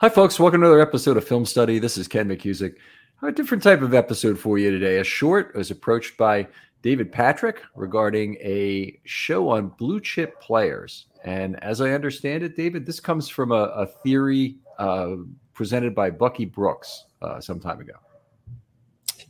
Hi, folks. Welcome to another episode of Film Study. This is Ken McKusick. A different type of episode for you today. A short was approached by David Patrick regarding a show on blue chip players. And as I understand it, David, this comes from a, a theory uh, presented by Bucky Brooks uh, some time ago.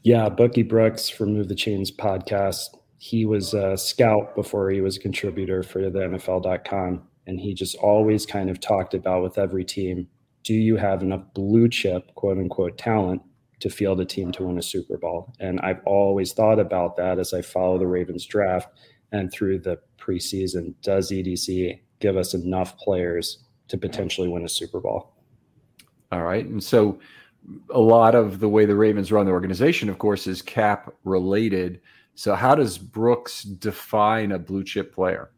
Yeah, Bucky Brooks from Move the Chains podcast. He was a scout before he was a contributor for the NFL.com. And he just always kind of talked about with every team do you have enough blue chip, quote unquote, talent to field a team to win a Super Bowl? And I've always thought about that as I follow the Ravens draft and through the preseason. Does EDC give us enough players to potentially win a Super Bowl? All right. And so a lot of the way the Ravens run the organization, of course, is cap related. So how does Brooks define a blue chip player?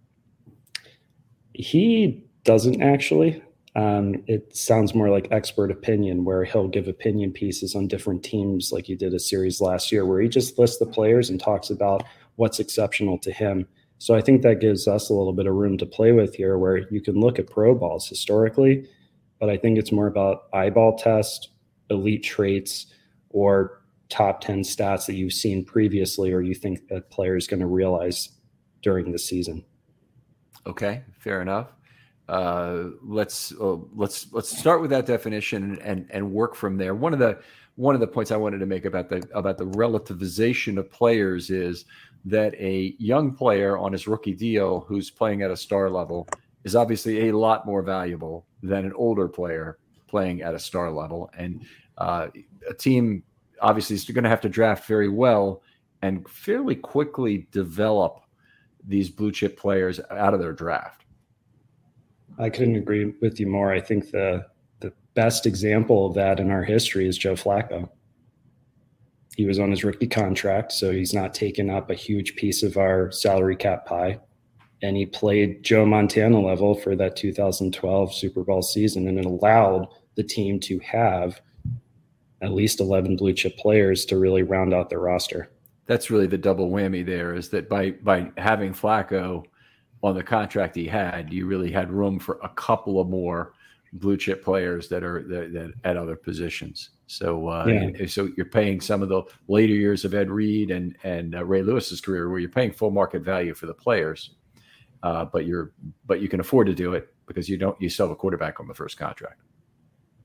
He doesn't actually. Um, it sounds more like expert opinion, where he'll give opinion pieces on different teams, like he did a series last year, where he just lists the players and talks about what's exceptional to him. So I think that gives us a little bit of room to play with here, where you can look at pro balls historically, but I think it's more about eyeball test, elite traits, or top 10 stats that you've seen previously, or you think that player is going to realize during the season. Okay, fair enough uh, let's uh, let's let's start with that definition and and work from there. One of the one of the points I wanted to make about the about the relativization of players is that a young player on his rookie deal who's playing at a star level is obviously a lot more valuable than an older player playing at a star level, and uh, a team obviously is going to have to draft very well and fairly quickly develop these blue chip players out of their draft. I couldn't agree with you more. I think the the best example of that in our history is Joe Flacco. He was on his rookie contract, so he's not taking up a huge piece of our salary cap pie. And he played Joe Montana level for that 2012 Super Bowl season, and it allowed the team to have at least 11 blue chip players to really round out their roster. That's really the double whammy there is that by by having Flacco on the contract he had, you really had room for a couple of more blue chip players that are that, that at other positions. So, uh, yeah. so you're paying some of the later years of Ed Reed and and uh, Ray Lewis's career, where you're paying full market value for the players, uh, but you're but you can afford to do it because you don't you still have a quarterback on the first contract.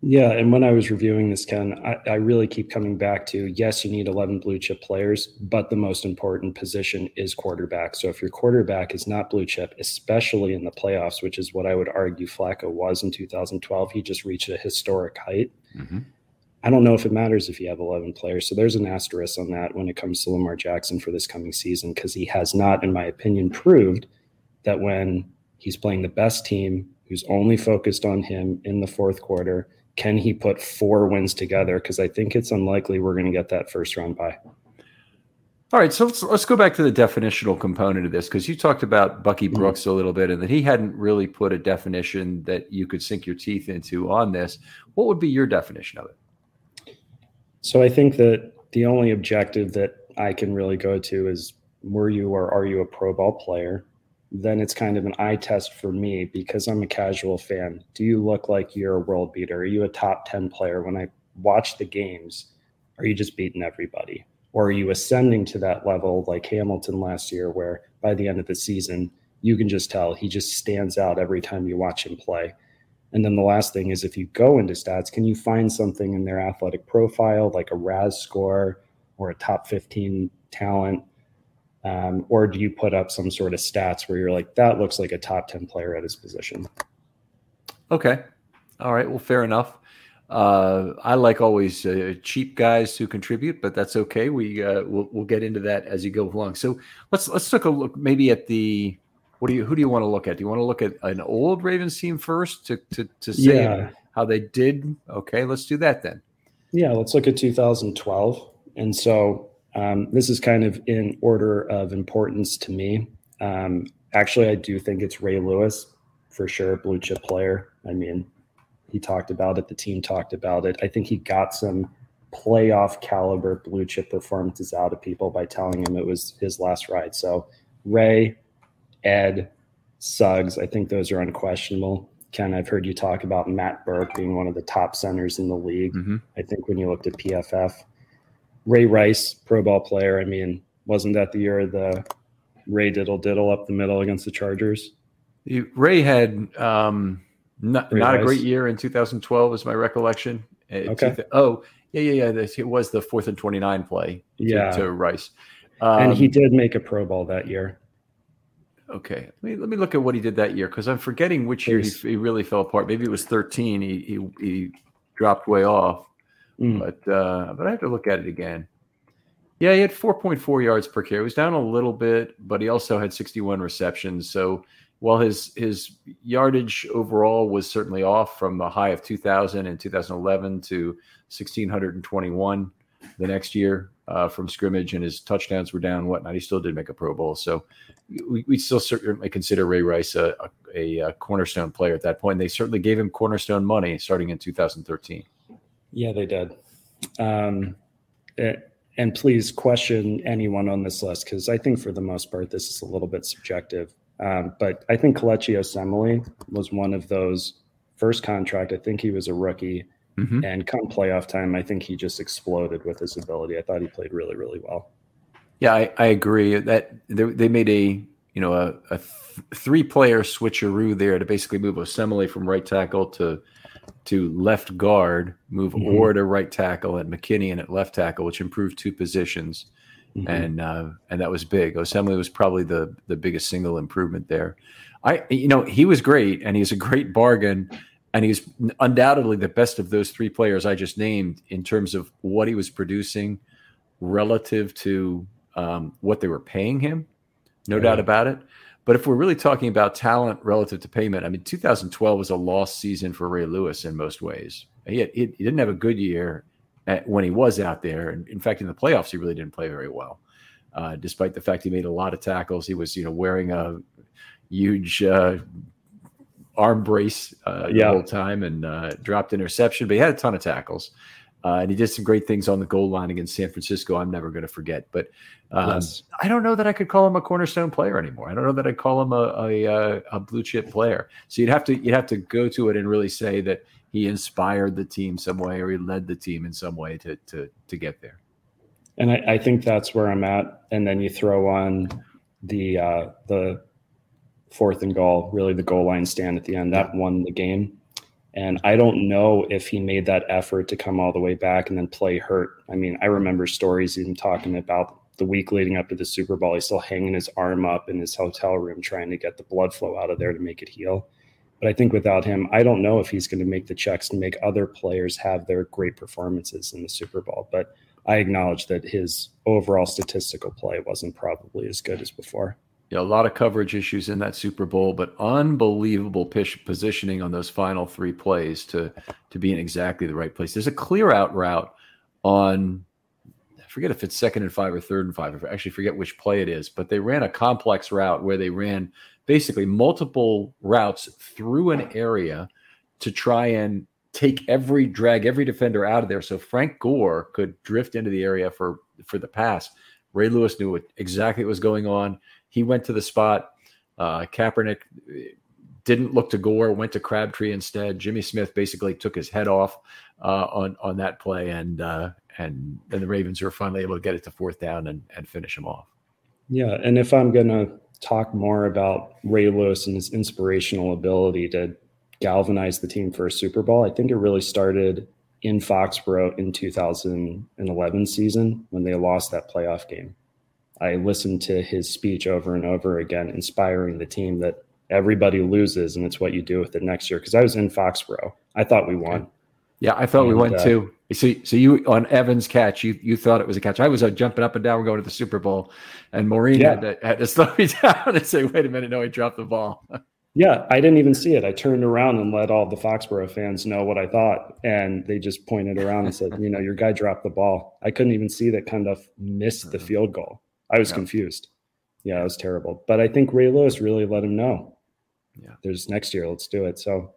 Yeah, and when I was reviewing this, Ken, I, I, really keep coming back to yes, you need 11 blue chip players, but the most important position is quarterback. So if your quarterback is not blue chip, especially in the playoffs, which is what I would argue Flacco was in 2012, he just reached a historic height. Mm-hmm. I don't know if it matters if you have 11 players. So there's an asterisk on that when it comes to Lamar Jackson for this coming season, because he has not, in my opinion, proved that when he's playing the best team, who's only focused on him in the fourth quarter can he put four wins together? Because I think it's unlikely we're going to get that first round bye. All right, so let's, let's go back to the definitional component of this because you talked about Bucky mm-hmm. Brooks a little bit and that he hadn't really put a definition that you could sink your teeth into on this. What would be your definition of it? So I think that the only objective that I can really go to is were you or are you a pro ball player? Then it's kind of an eye test for me because I'm a casual fan. Do you look like you're a world beater? Are you a top 10 player? When I watch the games, are you just beating everybody? Or are you ascending to that level like Hamilton last year, where by the end of the season, you can just tell he just stands out every time you watch him play? And then the last thing is if you go into stats, can you find something in their athletic profile, like a RAS score or a top 15 talent? Um, or do you put up some sort of stats where you're like, that looks like a top 10 player at his position? Okay. All right. Well, fair enough. Uh, I like always uh, cheap guys who contribute, but that's okay. We uh, we'll, we'll get into that as you go along. So let's let's take a look maybe at the what do you who do you want to look at? Do you want to look at an old Ravens team first to to to say yeah. how they did? Okay, let's do that then. Yeah, let's look at 2012. And so um, this is kind of in order of importance to me. Um, actually, I do think it's Ray Lewis for sure, blue chip player. I mean, he talked about it. The team talked about it. I think he got some playoff caliber blue chip performances out of people by telling him it was his last ride. So Ray, Ed, Suggs, I think those are unquestionable. Ken, I've heard you talk about Matt Birk being one of the top centers in the league. Mm-hmm. I think when you looked at PFF, Ray Rice, pro ball player. I mean, wasn't that the year the Ray diddle diddle up the middle against the Chargers? Ray had um, not, not a great year in 2012, is my recollection. Uh, okay. Oh, yeah, yeah, yeah. It was the fourth and 29 play to, yeah. to Rice. Um, and he um, did make a Pro Bowl that year. Okay, let me let me look at what he did that year because I'm forgetting which year he, he, really fell apart. Maybe it was 13. He he, he dropped way off, mm. but uh, but I have to look at it again. Yeah, he had 4.4 yards per carry. He was down a little bit, but he also had 61 receptions. So while his his yardage overall was certainly off from a high of 2000 and 2011 to 1621 the next year uh, from scrimmage, and his touchdowns were down whatnot. He still did make a Pro Bowl, so we, we still certainly consider Ray Rice a, a, a, cornerstone player at that point. They certainly gave him cornerstone money starting in 2013. Yeah, they did. Um, it, eh, and please question anyone on this list because I think for the most part this is a little bit subjective. Um, but I think Kelechi Osemele was one of those first contract. I think he was a rookie Mm-hmm. And come playoff time, I think he just exploded with his ability. I thought he played really, really well. Yeah, I, I agree that they, they, made a you know a, a th- three player switcheroo there to basically move Osemele from right tackle to to left guard, move mm-hmm. Orr to right tackle and McKinnie and at left tackle, which improved two positions. Mm-hmm. And uh, and that was big. Osemele was probably the the biggest single improvement there. I you know he was great and he's a great bargain and he's undoubtedly the best of those three players I just named in terms of what he was producing relative to um, what they were paying him. No yeah. doubt about it. But if we're really talking about talent relative to payment, I mean, 2012 was a lost season for Ray Lewis in most ways. He, had, he didn't have a good year at, when he was out there. And in fact, in the playoffs, he really didn't play very well. Uh, despite the fact he made a lot of tackles, he was, you know, wearing a huge uh, arm brace uh, yeah. the whole time and uh, dropped interception, but he had a ton of tackles. Uh, and he did some great things on the goal line against San Francisco. I'm never going to forget. But um, yes. I don't know that I could call him a cornerstone player anymore. I don't know that I'd call him a, a, uh, a, blue chip player. So you'd have to you'd have to go to it and really say that he inspired the team some way or he led the team in some way to to to get there. And I, I think that's where I'm at. And then you throw on the uh, the fourth and goal, really the goal line stand at the end. That won the game. And I don't know if he made that effort to come all the way back and then play hurt. I mean, I remember stories even talking about the week leading up to the Super Bowl. He's still hanging his arm up in his hotel room trying to get the blood flow out of there to make it heal. But I think without him, I don't know if he's going to make the checks to make other players have their great performances in the Super Bowl. But I acknowledge that his overall statistical play wasn't probably as good as before you know, a lot of coverage issues in that Super Bowl, but unbelievable pitch positioning on those final three plays to to be in exactly the right place. There's a clear out route on I forget if it's second and five or third and five. I actually forget which play it is, but they ran a complex route where they ran basically multiple routes through an area to try and take every drag every defender out of there so Frank Gore could drift into the area for for the pass. Ray Lewis knew what exactly what was going on he went to the spot. Uh, Kaepernick didn't look to Gore, went to Crabtree instead. Jimmy Smith basically took his head off uh, on on that play, and uh, and then the Ravens were finally able to get it to fourth down and, and finish him off. Yeah, and if I'm gonna talk more about Ray Lewis and his inspirational ability to galvanize the team for a Super Bowl, I think it really started in Foxborough in 2011 season when they lost that playoff game. I listened to his speech over and over again, inspiring the team that everybody loses and it's what you do with it next year. Because I was in Foxborough. I thought we won. Yeah, I thought and, we went uh, to. So, so you on Evans' catch, you you thought it was a catch. I was uh, jumping up and down. We're going to the Super Bowl, and Maureen yeah. had, to, had to slow me down and say, "Wait a minute, no, he dropped the ball." yeah, I didn't even see it. I turned around and let all the Foxborough fans know what I thought, and they just pointed around and said, "You know, your guy dropped the ball." I couldn't even see that kind of missed the mm-hmm. field goal. I was yeah. confused. Yeah, it was terrible. But I think Ray Lewis really let him know. Yeah, there's next year. Let's do it. So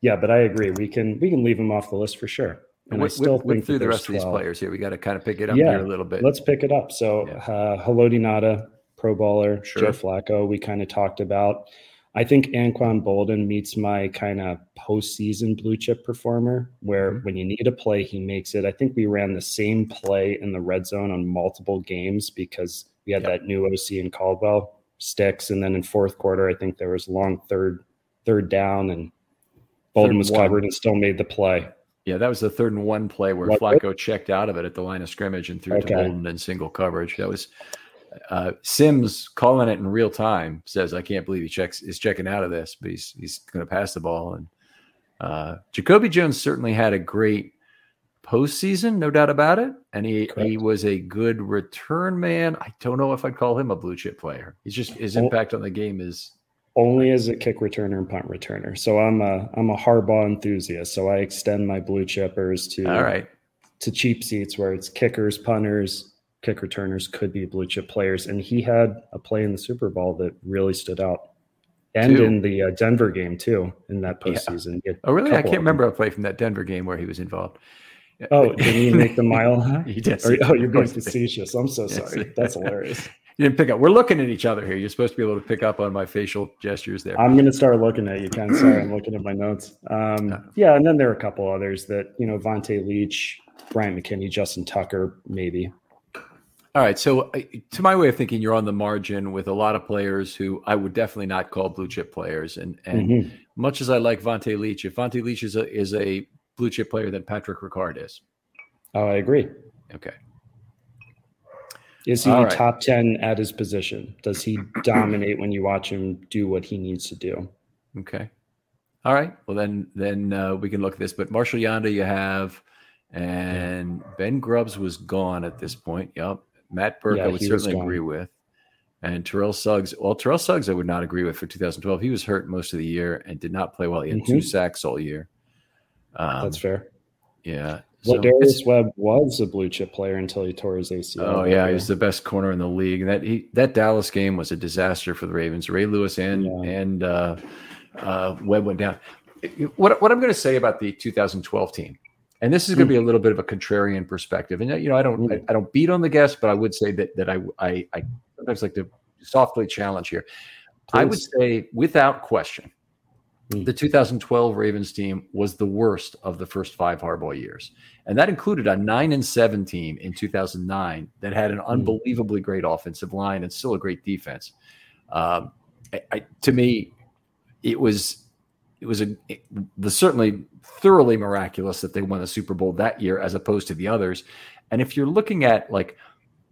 yeah, but I agree. We can we can leave him off the list for sure. And I still whip, think through the rest 12. of these players here. We got to kind of pick it up yeah, here a little bit. Let's pick it up. So yeah. uh, Haloti Ngata, Pro Bowler, sure. Joe Flacco. We kind of talked about. I think Anquan Boldin meets my kind of postseason blue chip performer, where mm-hmm. when you need a play, he makes it. I think we ran the same play in the red zone on multiple games because we had yep. that new OC in Caldwell sticks, and then in fourth quarter, I think there was long third third down, and Boldin was covered and still made the play. Yeah, that was the third and one play where what Flacco checked out of it at the line of scrimmage and threw okay. to Boldin in single coverage. That was uh, Simms calling it in real time. Says, "I can't believe he checks is checking out of this, but he's he's going to pass the ball." And uh, Jacoby Jones certainly had a great postseason, no doubt about it. And he Correct. he was a good return man. I don't know if I'd call him a blue chip player. He's just his impact on the game is only as a kick returner and punt returner. So I'm a I'm a Harbaugh enthusiast. So I extend my blue chippers to all right to cheap seats where it's kickers, punters, kick returners could be blue chip players. And he had a play in the Super Bowl that really stood out, and Two. in the uh, Denver game too in that postseason. Yeah. Oh really? I can't remember a play from that Denver game where he was involved. Oh, did he make the mile? He did. Or, oh, you're being facetious. I'm so sorry. That's hilarious. You didn't pick up. We're looking at each other here. You're supposed to be able to pick up on my facial gestures there. I'm going to start looking at you, Ken. Sorry, I'm looking at my notes. Um, yeah, and then there are a couple others that you know, Vonta Leach, Brian McKinnie, Justin Tucker, maybe. All right. So, uh, to my way of thinking, you're on the margin with a lot of players who I would definitely not call blue chip players. And and mm-hmm. much as I like Vonta Leach, if Vonta Leach is a is a blue chip player, then Patrick Ricard is. Oh, I agree. Okay. Is he right. top 10 at his position? Does he dominate when you watch him do what he needs to do? Okay. All right. Well, then then uh, we can look at this. But Marshall Yanda, you have, and Ben Grubbs was gone at this point. Yep. Matt Birk, yeah, I would certainly agree with. And Terrell Suggs, well, Terrell Suggs, I would not agree with for 2012. He was hurt most of the year and did not play well. He had mm-hmm. two sacks all year. Um, That's fair. Yeah. Well, so Darius Webb was a blue chip player until he tore his ACL. Oh yeah, he was the best corner in the league. And that he that Dallas game was a disaster for the Ravens. Ray Lewis and yeah. and uh, uh, Webb went down. What what I'm going to say about the 2012 team, and this is going to hmm. be a little bit of a contrarian perspective. And uh, you know, I don't I, hmm. I, don't beat on the guest, but I would say that that I I, I sometimes like to softly challenge here. Please. I would say without question hmm. the 2012 Ravens team was the worst of the first five Harbaugh years. And that included a nine and seven team in 2009 that had an unbelievably great offensive line and still a great defense. Um, I, I, to me, it was it was a it certainly thoroughly miraculous that they won the Super Bowl that year as opposed to the others. And if you're looking at like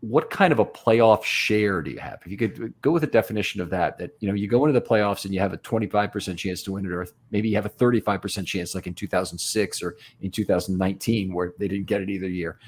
what kind of a playoff share do you have? If you could go with a definition of that, that you know you go into the playoffs and you have a 25% chance to win it, or maybe you have a 35% chance, like in 2006 or in 2019, where they didn't get it either year.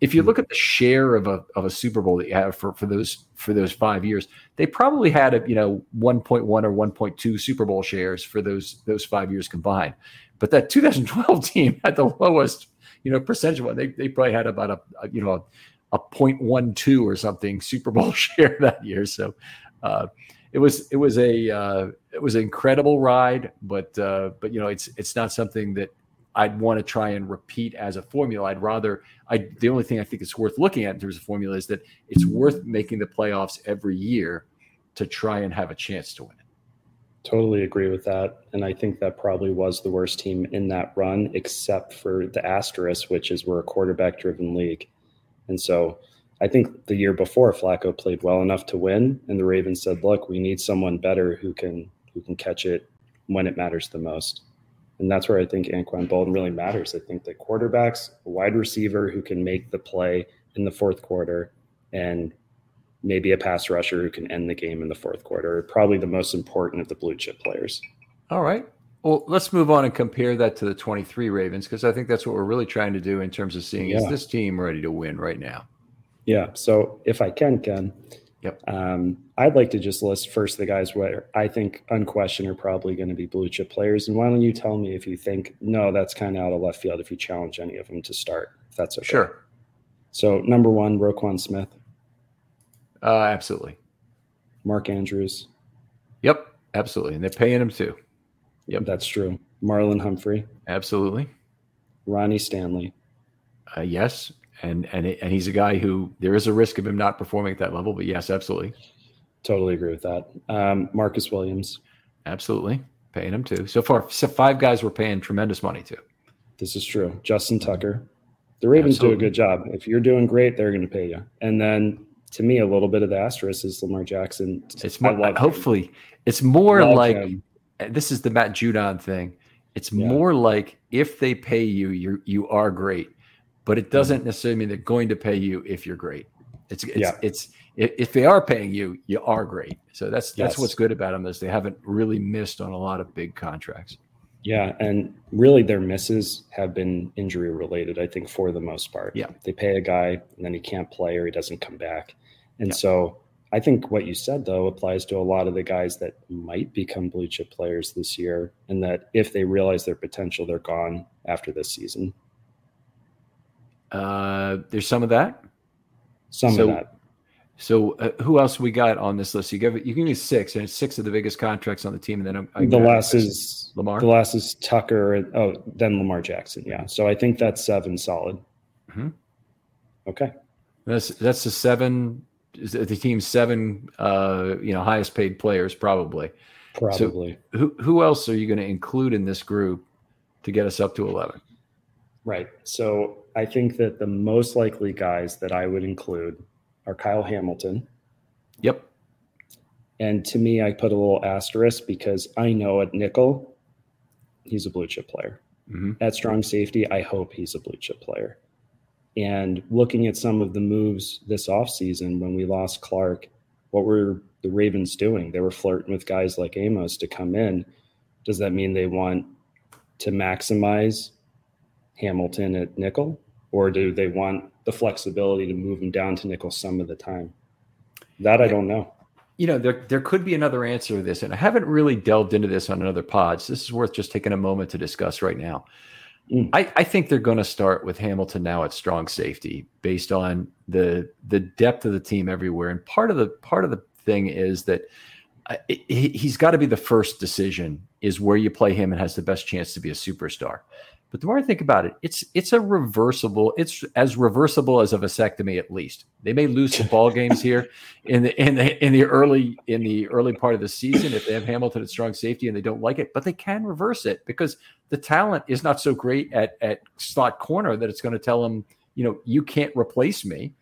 If you hmm. look at the share of a of a Super Bowl that you have for for those for those five years, they probably had a you know 1.1 or 1.2 Super Bowl shares for those those five years combined. But that 2012 team had the lowest you know percentage one. They they probably had about a, a you know a 0.12 or something Super Bowl share that year. So uh, it was it was a uh, it was an incredible ride, but uh, but you know it's it's not something that I'd want to try and repeat as a formula. I'd rather I the only thing I think it's worth looking at in terms of formula is that it's worth making the playoffs every year to try and have a chance to win it. Totally agree with that. And I think that probably was the worst team in that run, except for the asterisk, which is we're a quarterback driven league. And so I think the year before Flacco played well enough to win, and the Ravens said, "Look, we need someone better who can who can catch it when it matters the most." And that's where I think Anquan Boldin really matters. I think that quarterbacks, a wide receiver who can make the play in the fourth quarter, and maybe a pass rusher who can end the game in the fourth quarter are probably the most important of the blue chip players. All right. Well, let's move on and compare that to the 23 Ravens because I think that's what we're really trying to do in terms of seeing is this team ready to win right now? Yeah. So if I can, Ken, Yep. um, I'd like to just list first the guys where I think unquestioned are probably going to be blue chip players. And why don't you tell me if you think, no, that's kind of out of left field if you challenge any of them to start, if that's okay. Sure. So number one, Roquan Smith, Uh, absolutely. Mark Andrews. Yep. Absolutely. And they're paying him too. Yep. That's true. Marlon Humphrey, Absolutely. Ronnie Stanley. Uh, yes. And, and, and he's a guy who there is a risk of him not performing at that level, but yes, absolutely. Totally agree with that. Um, Marcus Williams. Absolutely. Paying him too. So far, so five guys we're paying tremendous money to. This is true. Justin Tucker. The Ravens do a good job. If you're doing great, they're going to pay you. And then to me, a little bit of the asterisk is Lamar Jackson. It's more, love him. hopefully, it's more Love like him. this is the Matt Judon thing. It's Yeah. more like if they pay you, you you are great, but it doesn't mm-hmm. necessarily mean they're going to pay you if you're great. It's it's Yeah. it's if if they are paying you, you are great. So that's that's Yes. what's good about them is they haven't really missed on a lot of big contracts. Yeah, and really their misses have been injury related, I think, for the most part. Yeah. They pay a guy and then he can't play or he doesn't come back. And Yeah. so I think what you said though applies to a lot of the guys that might become blue chip players this year, and that if they realize their potential, they're gone after this season. Uh, there's some of that. Some So- of that. So uh, who else we got on this list? You give you give me six, and it's six of the biggest contracts on the team, and then I'm, I the last is Lamar. The last is Tucker. and- Oh, then Lamar Jackson. Yeah. So I think that's seven solid. Mhm. Okay. That's that's the seven the team's seven uh you know highest paid players probably. Probably. Who who else are you going to include in this group to get us up to eleven? Right. So I think that the most likely guys that I would include are Kyle Hamilton. Yep. And to me, I put a little asterisk because I know at nickel, he's a blue chip player. hmm At strong safety, I hope he's a blue chip player. And looking at some of the moves this offseason when we lost Clark, what were the Ravens doing? They were flirting with guys like Amos to come in. Does that mean they want to maximize Hamilton at nickel? Or do they want the flexibility to move him down to nickel some of the time? That I don't know. You know there there could be another answer to this, and I haven't really delved into this on another pod. So this is worth just taking a moment to discuss right now. Mm. I, I think they're going to start with Hamilton now at strong safety based on the the depth of the team everywhere. And part of the part of the thing is that uh, he, he's got to be the first decision is where you play him and has the best chance to be a superstar. But the more I think about it, it's it's a reversible. It's as reversible as a vasectomy, at least. They may lose some ball games here in the in the in the early in the early part of the season if they have Hamilton at strong safety and they don't like it, but they can reverse it because the talent is not so great at at slot corner that it's going to tell them, you know, you can't replace me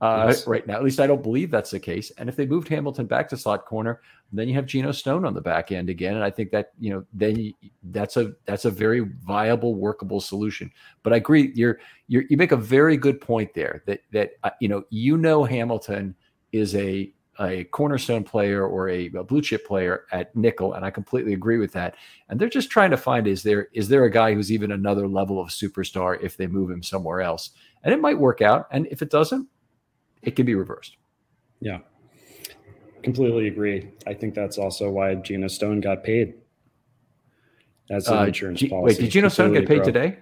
uh, Yes. right now. At least I don't believe that's the case. And if they moved Hamilton back to slot corner, then you have Geno Stone on the back end again, and I think that you know then you, that's a that's a very viable, workable solution. But I agree, you're, you're you make a very good point there that that uh, you know you know Hamilton is a a cornerstone player or a, a blue chip player at nickel, and I completely agree with that. And they're just trying to find is there is there a guy who's even another level of superstar if they move him somewhere else, and it might work out. And if it doesn't, it can be reversed. Yeah. Completely agree. I think that's also why Geno Stone got paid as an Uh, insurance G- policy. wait, did Geno Stone get paid today?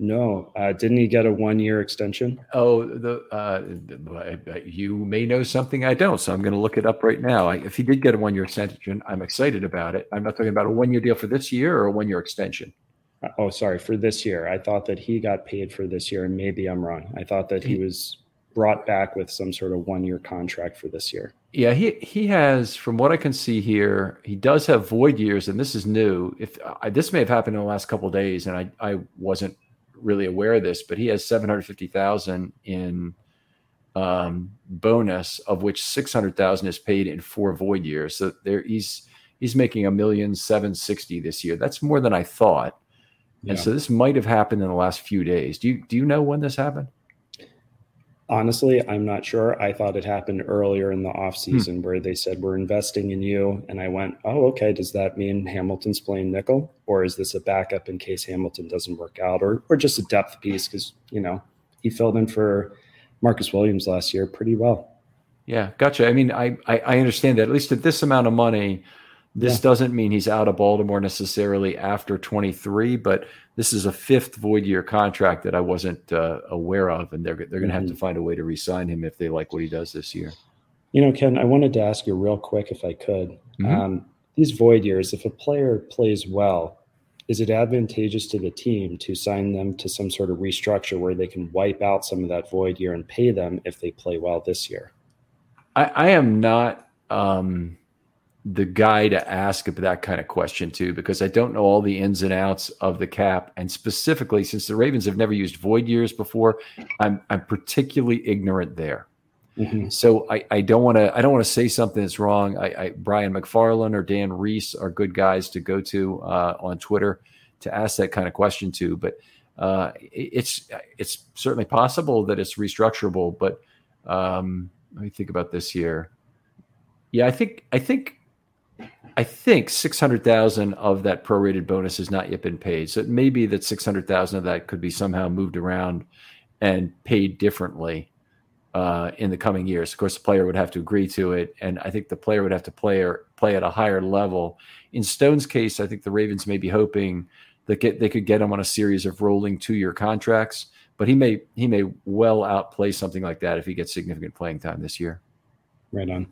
No. Uh, didn't he get a one year extension? Oh, the, uh, the- you may know something I don't, so I'm going to look it up right now. I, if he did get a one-year extension, I'm excited about it. I'm not talking about a one-year deal for this year or a one-year extension. Uh, Oh, sorry, for this year. I thought that he got paid for this year, and maybe I'm wrong. I thought that He- was brought back with some sort of one year contract for this year. Yeah, he he has, from what I can see here, he does have void years, and this is new. If I, this may have happened in the last couple of days, and I I wasn't really aware of this, but he has seven hundred fifty thousand in um, bonus, of which six hundred thousand is paid in four void years. So there he's he's making a million seven sixty this year. That's more than I thought. Yeah. And so this might have happened in the last few days. Do you do you know when this happened? Honestly, I'm not sure. I thought it happened earlier in the offseason hmm. where they said, We're investing in you. And I went, Oh, okay. Does that mean Hamilton's playing nickel? Or is this a backup in case Hamilton doesn't work out? Or, or just a depth piece? Because, you know, he filled in for Marcus Williams last year pretty well. Yeah, gotcha. I mean, I, I, I understand that at least at this amount of money, this yeah. doesn't mean he's out of Baltimore necessarily after 23, but this is a fifth void year contract that I wasn't uh, aware of, and they're they're going to have to mm-hmm. find a way to re-sign him if they like what he does this year. You know, Ken, I wanted to ask you real quick if I could. Mm-hmm. Um, these void years, if a player plays well, is it advantageous to the team to sign them to some sort of restructure where they can wipe out some of that void year and pay them if they play well this year? I, I am not. Um, the guy to ask that kind of question to because I don't know all the ins and outs of the cap. And specifically, since the Ravens have never used void years before, I'm I'm particularly ignorant there. Mm-hmm. So I, I don't want to I don't want to say something that's wrong. I, I, Brian McFarland or Dan Reese are good guys to go to uh, on Twitter to ask that kind of question to. But uh, it's it's certainly possible that it's restructurable. But um, let me think about this here. Yeah, I think I think I think 600,000 of that prorated bonus has not yet been paid. So it may be that 600,000 of that could be somehow moved around and paid differently uh, in the coming years. Of course, the player would have to agree to it. And I think the player would have to play or play at a higher level. In Stone's case, I think the Ravens may be hoping that get, they could get him on a series of rolling two year contracts, but he may, he may well outplay something like that if he gets significant playing time this year. Right on.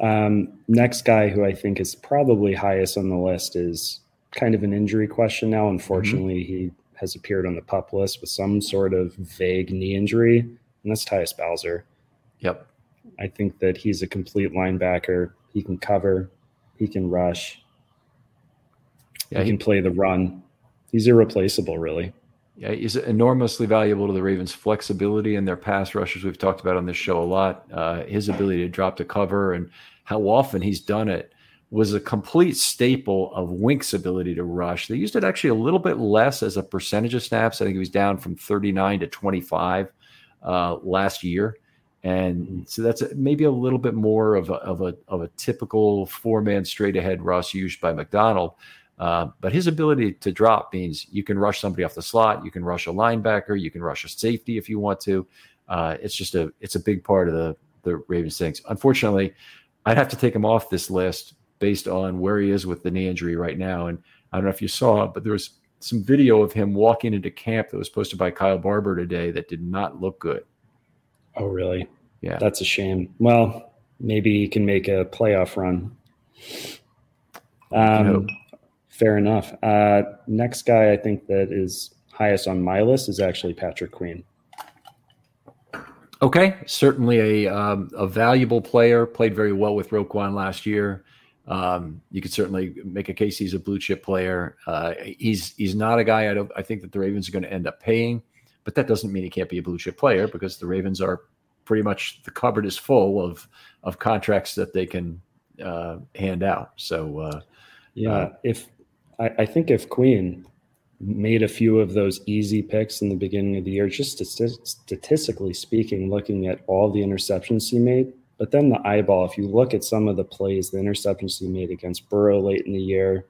Um, next guy who I think is probably highest on the list is kind of an injury question now. Unfortunately, mm-hmm. he has appeared on the pup list with some sort of vague knee injury, and that's Tyus Bowser. Yep. I think that he's a complete linebacker. He can cover, he can rush, yeah, he, he can play the run. He's irreplaceable, really. He's enormously valuable to the Ravens' flexibility and their pass rushers. We've talked about on this show a lot. Uh, his ability to drop to cover and how often he's done it was a complete staple of Wink's ability to rush. They used it actually a little bit less as a percentage of snaps. I think he was down from 39 to 25 uh, last year. And so that's maybe a little bit more of a, of a, of a typical four man straight ahead rush used by Macdonald. Uh, but his ability to drop means you can rush somebody off the slot, you can rush a linebacker, you can rush a safety if you want to. Uh, it's just a it's a big part of the the Ravens things. Unfortunately, I'd have to take him off this list based on where he is with the knee injury right now. And I don't know if you saw, but there was some video of him walking into camp that was posted by Kyle Barber today that did not look good. Oh, really? Yeah, that's a shame. Well, maybe he can make a playoff run. Um, fair enough. Uh, next guy I think that is highest on my list is actually Patrick Queen. Okay, certainly a um, a valuable player. Played very well with Roquan last year. Um, you could certainly make a case he's a blue chip player. Uh, he's he's not a guy I don't I think that the Ravens are going to end up paying, but that doesn't mean he can't be a blue chip player because the Ravens are pretty much the cupboard is full of of contracts that they can uh, hand out. So uh, yeah, uh, if I, I think if Queen made a few of those easy picks in the beginning of the year, just statistically speaking, looking at all the interceptions he made. But then the eyeball, if you look at some of the plays, the interceptions he made against Burrow late in the year,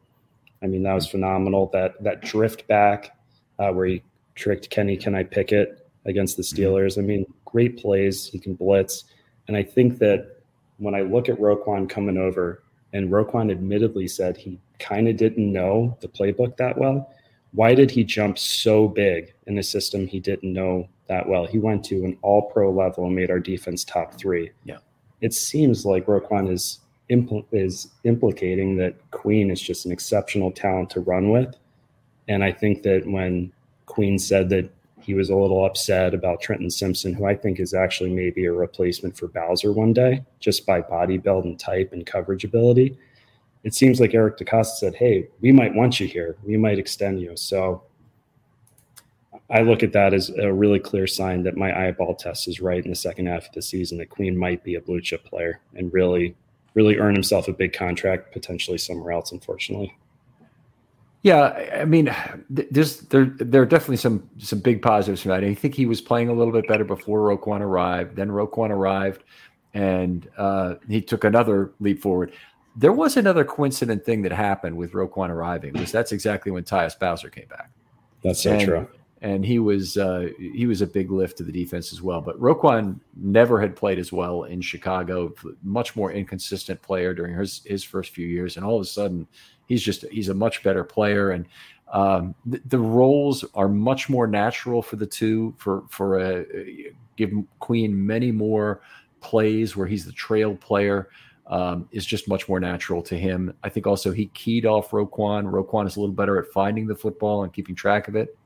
I mean, that was phenomenal. That that drift back uh, where he tricked Kenny, can I pick it against the mm-hmm. Steelers? I mean, great plays. He can blitz. And I think that when I look at Roquan coming over, and Roquan admittedly said he kind of didn't know the playbook that well. Why did he jump so big in a system he didn't know that well? He went to an all pro level and made our defense top three. Yeah. It seems like Roquan is impl- is implicating that Queen is just an exceptional talent to run with. And I think that when Queen said that he was a little upset about Trenton Simpson, who I think is actually maybe a replacement for Bowser one day, just by body build and type and coverage ability it seems like Eric DeCosta said, "Hey, we might want you here. We might extend you." So I look at that as a really clear sign that my eyeball test is right in the second half of the season. That Queen might be a blue chip player and really, really earn himself a big contract potentially somewhere else. Unfortunately. Yeah, I mean, there's there there are definitely some some big positives from that. I think he was playing a little bit better before Roquan arrived. Then Roquan arrived, and uh, he took another leap forward. There was another coincident thing that happened with Roquan arriving, because that's exactly when Tyus Bowser came back. That's so and, true. And he was uh, he was a big lift to the defense as well. But Roquan never had played as well in Chicago. Much more inconsistent player during his his first few years, and all of a sudden he's just he's a much better player and um, the, the, roles are much more natural for the two for for a give Queen many more plays where he's the trail player um, is just much more natural to him. I think also he keyed off Roquan. Roquan is a little better at finding the football and keeping track of it.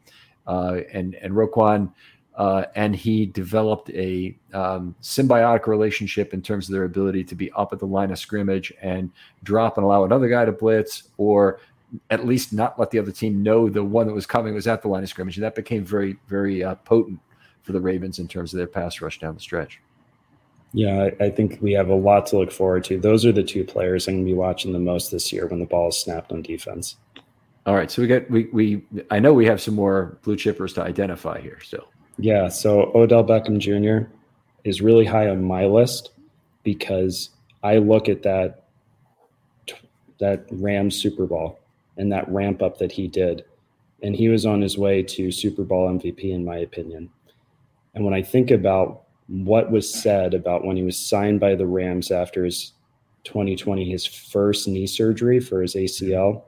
Uh, and and Roquan uh, and he developed a um, symbiotic relationship in terms of their ability to be up at the line of scrimmage and drop and allow another guy to blitz, or at least not let the other team know the one that was coming was at the line of scrimmage. And that became very, very uh, potent for the Ravens in terms of their pass rush down the stretch. Yeah, I, I think we have a lot to look forward to. Those are the two players I'm going to be watching the most this year when the ball is snapped on defense. All right, so we get we we I know we have some more blue chippers to identify here still. Yeah, so Odell Beckham Jr. is really high on my list because I look at that that Rams Super Bowl and that ramp up that he did, and he was on his way to Super Bowl MVP in my opinion. And when I think about what was said about when he was signed by the Rams after his 2020 his first knee surgery for his ACL,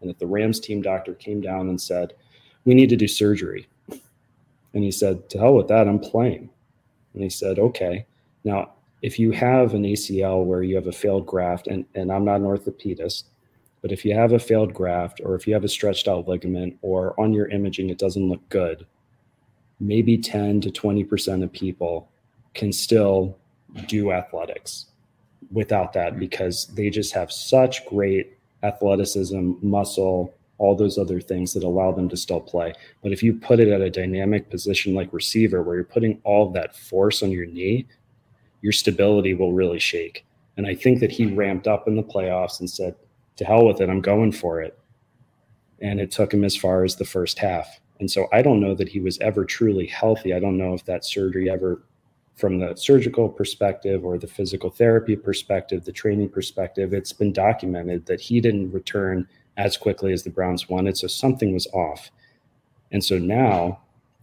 and that the Rams team doctor came down and said, "We need to do surgery." And he said, To hell with that, I'm playing. And he said, Okay. Now, if you have an ACL where you have a failed graft, and, and I'm not an orthopedist, but if you have a failed graft or if you have a stretched out ligament or on your imaging it doesn't look good, maybe 10 to 20% of people can still do athletics without that because they just have such great athleticism, muscle, all those other things that allow them to still play. But if you put it at a dynamic position like receiver, where you're putting all of that force on your knee, your stability will really shake. And I think that he ramped up in the playoffs and said, to hell with it, I'm going for it. And it took him as far as the first half. And so I don't know that he was ever truly healthy. I don't know if that surgery ever, from the surgical perspective or the physical therapy perspective, the training perspective, it's been documented that he didn't return as quickly as the Browns wanted. So something was off. And so now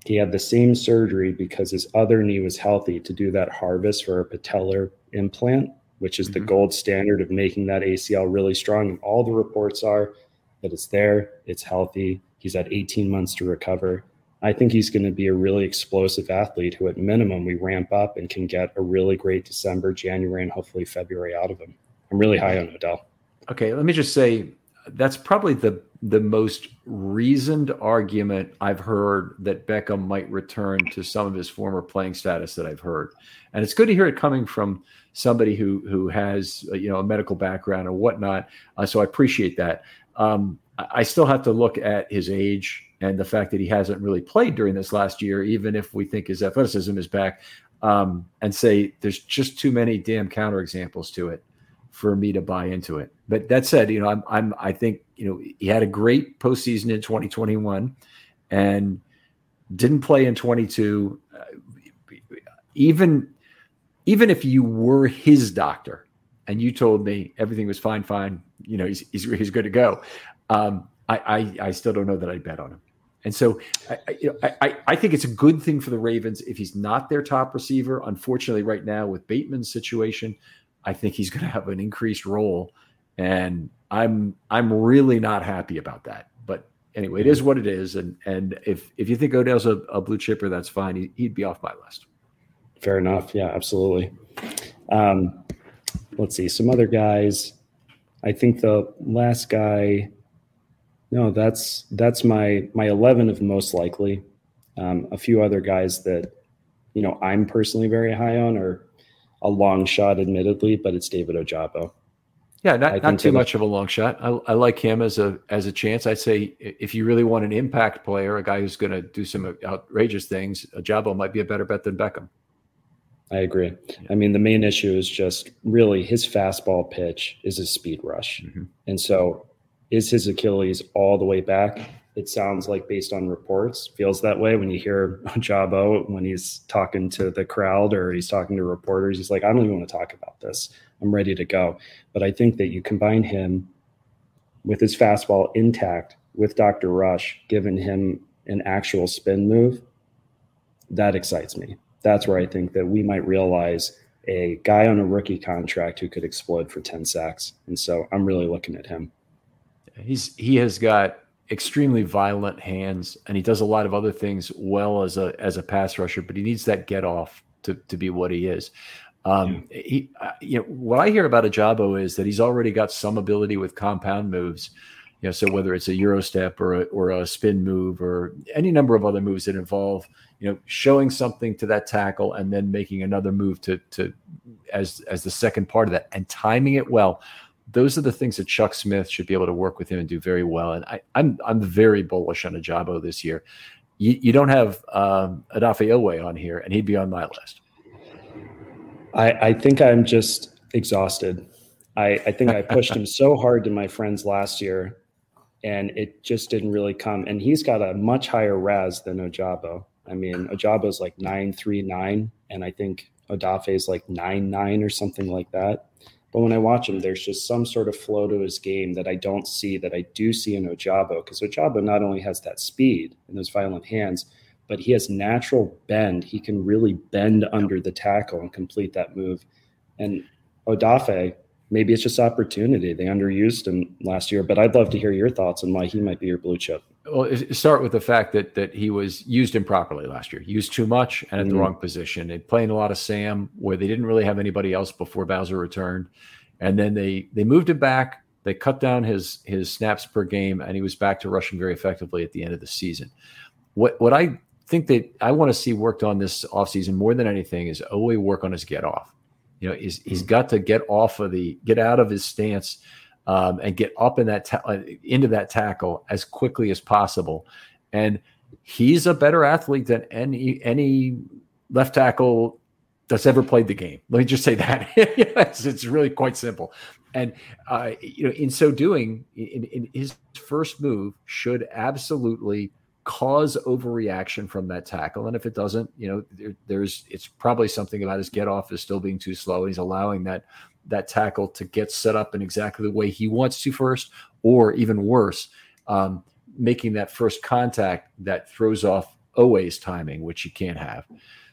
he had the same surgery because his other knee was healthy to do that harvest for a patellar implant, which is mm-hmm. the gold standard of making that ACL really strong. And all the reports are that it's there, it's healthy. He's had 18 months to recover. I think he's going to be a really explosive athlete who, at minimum, we ramp up and can get a really great December, January, and hopefully February out of him. I'm really high on Odell. Okay, let me just say that's probably the the most reasoned argument I've heard that Beckham might return to some of his former playing status that I've heard, and it's good to hear it coming from somebody who who has you know a medical background or whatnot. Uh, so I appreciate that. Um, I still have to look at his age and the fact that he hasn't really played during this last year, even if we think his athleticism is back, um, and say there's just too many damn counterexamples to it for me to buy into it. But that said, you know, I'm, I'm, I think, you know, he had a great postseason in 2021 and didn't play in 22. Uh, even, even if you were his doctor and you told me everything was fine, fine, you know, he's, he's, he's good to go. Um, I, I, I still don't know that I'd bet on him. And so I, you know, I, I think it's a good thing for the Ravens if he's not their top receiver. Unfortunately, right now with Bateman's situation, I think he's going to have an increased role, and I'm I'm really not happy about that. But anyway, it is what it is, and and if if you think Odell's a, a blue chipper, that's fine. He, would be off my list. Fair enough. Yeah, absolutely. Um, let's see some other guys. I think the last guy. No, that's that's my my eleven of most likely. Um, a few other guys that you know I'm personally very high on are a long shot, admittedly, but it's David Ojabo. Yeah, not, not too much of a long shot. I, I, like him as a as a chance. I'd say if you really want an impact player, a guy who's going to do some outrageous things, Ojabo might be a better bet than Beckham. I agree. Yeah. I mean, the main issue is just really his fastball pitch is a speed rush, mm-hmm. and so is his Achilles all the way back? It sounds like, based on reports, feels that way when you hear Jabo when he's talking to the crowd or he's talking to reporters. He's like, I don't even want to talk about this. I'm ready to go. But I think that you combine him with his fastball intact with Dr. Rush, giving him an actual spin move. That excites me. That's where I think that we might realize a guy on a rookie contract who could explode for 10 sacks. And so I'm really looking at him. He's he has got extremely violent hands and he does a lot of other things well as a as a pass rusher, but he needs that get off to to be what he is. Um, yeah. he, uh, you know, what I hear about Ojabo is that he's already got some ability with compound moves. You know, so whether it's a euro step or a, or a spin move or any number of other moves that involve, you know, showing something to that tackle and then making another move to to as as the second part of that and timing it well those are the things that Chuck Smith should be able to work with him and do very well. And I, am I'm, I'm very bullish on Ojabo this year. You, you don't have um, Odafe Oweh on here, and he'd be on my list. I, I think I'm just exhausted. I, I think I pushed him so hard to my friends last year, and it just didn't really come. And he's got a much higher RAS than Ojabo. I mean, Ojabo's like nine three nine, and I think Odafe is like nine nine or something like that. But when I watch him, there's just some sort of flow to his game that I don't see that I do see in Ojabo. Because Ojabo not only has that speed and those violent hands, but he has natural bend. He can really bend under the tackle and complete that move. And Odafe, maybe it's just opportunity. They underused him last year, but I'd love to hear your thoughts on why he might be your blue chip. Well, start with the fact that that he was used improperly last year. Used too much and at mm the wrong position. They playing a lot of Sam where they didn't really have anybody else before Bowser returned, and then they they moved him back. They cut down his his snaps per game, and he was back to rushing very effectively at the end of the season. What what I think that I want to see worked on this offseason more than anything is always work on his get off. You know, he's, he's got to get off of the get out of his stance um, and get up in that ta- uh, into that tackle as quickly as possible. And he's a better athlete than any any left tackle that's ever played the game. Let me just say that it's, really quite simple. And uh, you know, in so doing, in, in his first move should absolutely cause overreaction from that tackle. And if it doesn't, you know, there, there's it's probably something about his get off is still being too slow. He's allowing that that tackle to get set up in exactly the way he wants to first, or even worse, um, making that first contact that throws off Oweh's timing, which you can't have.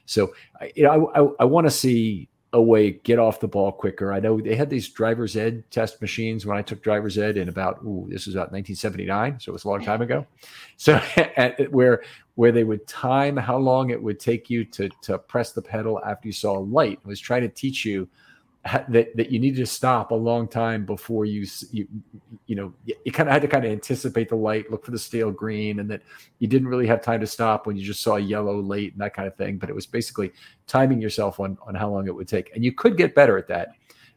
So, you know, I, I, I want to see Oweh get off the ball quicker. I know they had these driver's ed test machines when I took driver's ed in about ooh, this was about 1979, so it was a long time ago. So at, where where they would time how long it would take you to to press the pedal after you saw a light. It was trying to teach you that that you needed to stop a long time before you you you know you kind of had to kind of anticipate the light, look for the stale green, and that you didn't really have time to stop when you just saw yellow late and that kind of thing. But it was basically timing yourself on on how long it would take, and you could get better at that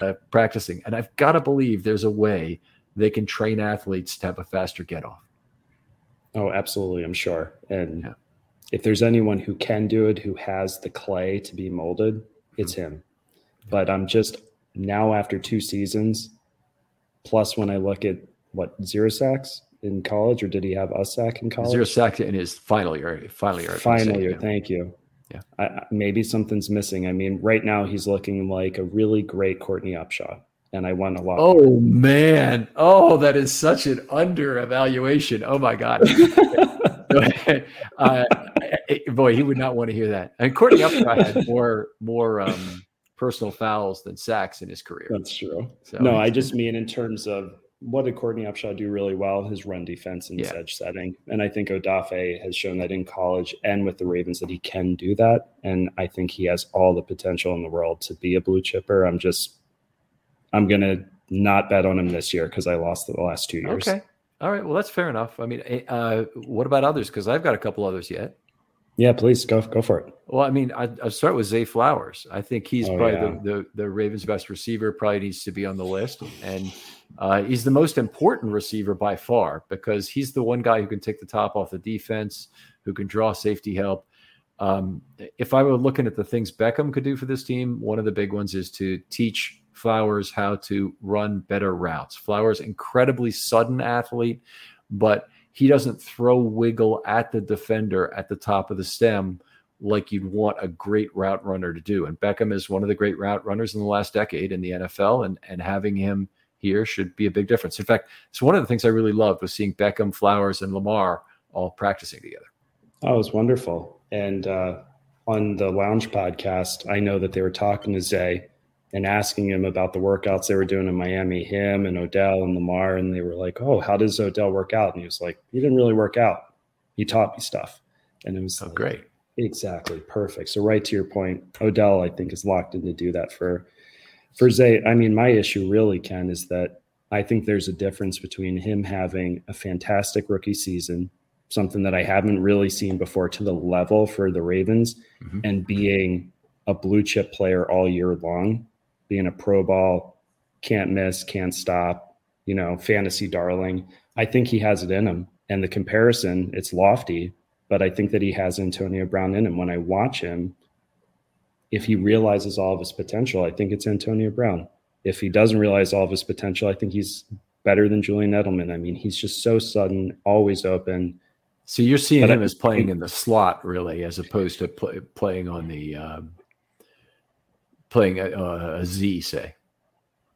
uh, practicing. And I've got to believe there's a way they can train athletes to have a faster get off. Oh, absolutely. I'm sure. And yeah. if there's anyone who can do it, who has the clay to be molded, it's mm-hmm. him. But I'm just now after two seasons, plus when I look at what zero sacks in college, or did he have a sack in college? Zero sacks in his final year. Final year. Final year. Thank you. Yeah. I, maybe something's missing. I mean, right now he's looking like a really great Courtney Upshaw. and I won a lot. Oh man! Oh, that is such an under evaluation. Oh my god! uh, boy, he would not want to hear that. And Courtney Upshaw had more more um, personal fouls than sacks in his career. That's true. So, no, I just mean in terms of what did Courtney Upshaw do really well? His run defense and yeah. edge setting. And I think Odafe has shown that in college and with the Ravens that he can do that. And I think he has all the potential in the world to be a blue chipper. I'm just, I'm going to not bet on him this year because I lost the last two years. Okay. All right. Well, that's fair enough. I mean, eh, uh, what about others? Because I've got a couple others yet. Yeah, please go go for it. Well, I mean, I, will start with Zay Flowers. I think he's oh, probably yeah. the, the, the Ravens' best receiver. Probably needs to be on the list, and uh, he's the most important receiver by far because he's the one guy who can take the top off the defense, who can draw safety help. Um, if I were looking at the things Beckham could do for this team, one of the big ones is to teach Flowers how to run better routes. Flowers incredibly sudden athlete, but he doesn't throw wiggle at the defender at the top of the stem like you'd want a great route runner to do. And Beckham is one of the great route runners in the last decade in the NFL, and and having him here should be a big difference. In fact, it's one of the things I really loved was seeing Beckham, Flowers, and Lamar all practicing together. Oh, it was wonderful. And uh, on the Lounge podcast, I know that they were talking to Zay and asking him about the workouts they were doing in Miami, him and Odell and Lamar. And they were like, Oh, how does Odell work out? And he was like, He didn't really work out. He taught me stuff. And it was oh, like, great. Exactly. Perfect. So right to your point, Odell, I think, is locked in to do that for for Zay. I mean, my issue really, Ken, is that I think there's a difference between him having a fantastic rookie season, something that I haven't really seen before to the level for the Ravens, mm-hmm. and being a blue chip player all year long being a pro ball, can't miss, can't stop, you know, fantasy darling. I think he has it in him. And the comparison, it's lofty, but I think that he has Antonio Brown in him. When I watch him, if he realizes all of his potential, I think it's Antonio Brown. If he doesn't realize all of his potential, I think he's better than Julian Edelman. I mean, he's just so sudden, always open. So you're seeing but him I, as playing in the slot, really, as opposed to play, playing on the um, playing a, a Z, say?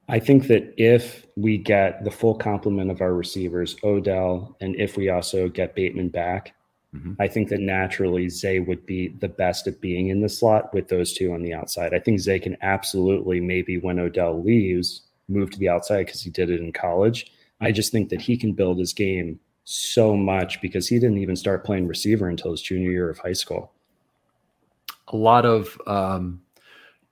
I think that if we get the full complement of our receivers, Odell, and if we also get Bateman back, mm-hmm. I think that naturally Zay would be the best at being in the slot with those two on the outside. I think Zay can absolutely, maybe when Odell leaves, move to the outside because he did it in college. I just think that he can build his game so much because he didn't even start playing receiver until his junior year of high school. A lot of um,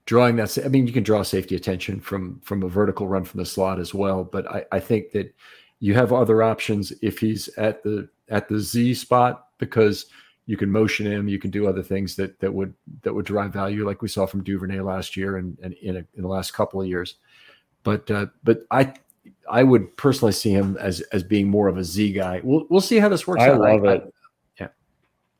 drawing that. I mean, you can draw safety attention from from a vertical run from the slot as well. But I, I think that you have other options if he's at the at the Z spot because you can motion him, you can do other things that that would that would drive value, like we saw from Duvernay last year and, and in, a, in the last couple of years. But uh, but I I would personally see him as as being more of a Z guy. We'll we'll see how this works I out. love I, it. I, yeah.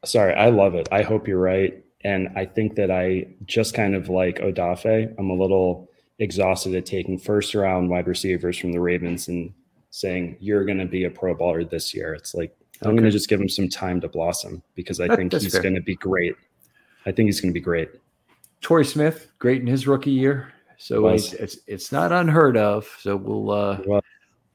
Sorry, I love it. I hope you're right. And I think that I just kind of like Odafe, I'm a little exhausted at taking first round wide receivers from the Ravens and saying, you're going to be a pro baller this year. It's like, I'm okay. going to just give him some time to blossom because I that, think he's going to be great. I think he's going to be great. Torrey Smith, great in his rookie year. So it's, it's, it's not unheard of. So we'll uh, we'll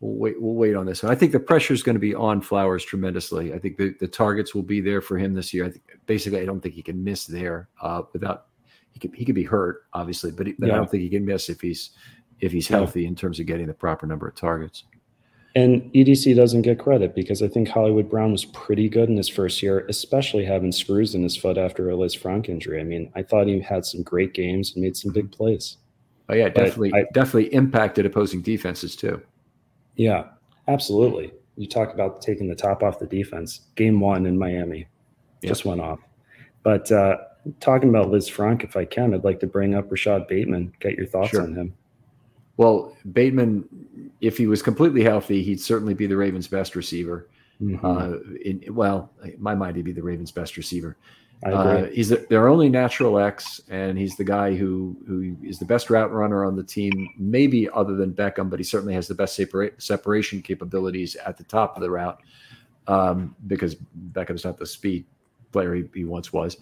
wait we'll wait on this one. I think the pressure is going to be on Flowers tremendously. I think the, the targets will be there for him this year. I think basically I don't think he can miss there uh, without he could he could be hurt obviously, but, he, but yeah. I don't think he can miss if he's if he's healthy yeah. in terms of getting the proper number of targets. And EDC doesn't get credit because I think Hollywood Brown was pretty good in his first year, especially having screws in his foot after a Lisfranc injury. I mean, I thought he had some great games and made some big plays. Oh yeah, definitely, I, definitely impacted opposing defenses too. Yeah, absolutely. You talk about taking the top off the defense. Game one in Miami just went off. But uh, talking about Lisfranc, if I can, I'd like to bring up Rashad Bateman. Get your thoughts sure. on him. Well, Bateman, if he was completely healthy, he'd certainly be the Ravens' best receiver. Mm-hmm. Uh, in, well, in my mind, he'd be the Ravens' best receiver. Uh, he's the, their only natural X, and he's the guy who who is the best route runner on the team, maybe other than Beckham, but he certainly has the best separa- separation capabilities at the top of the route um, because Beckham's not the speed player he, he once was.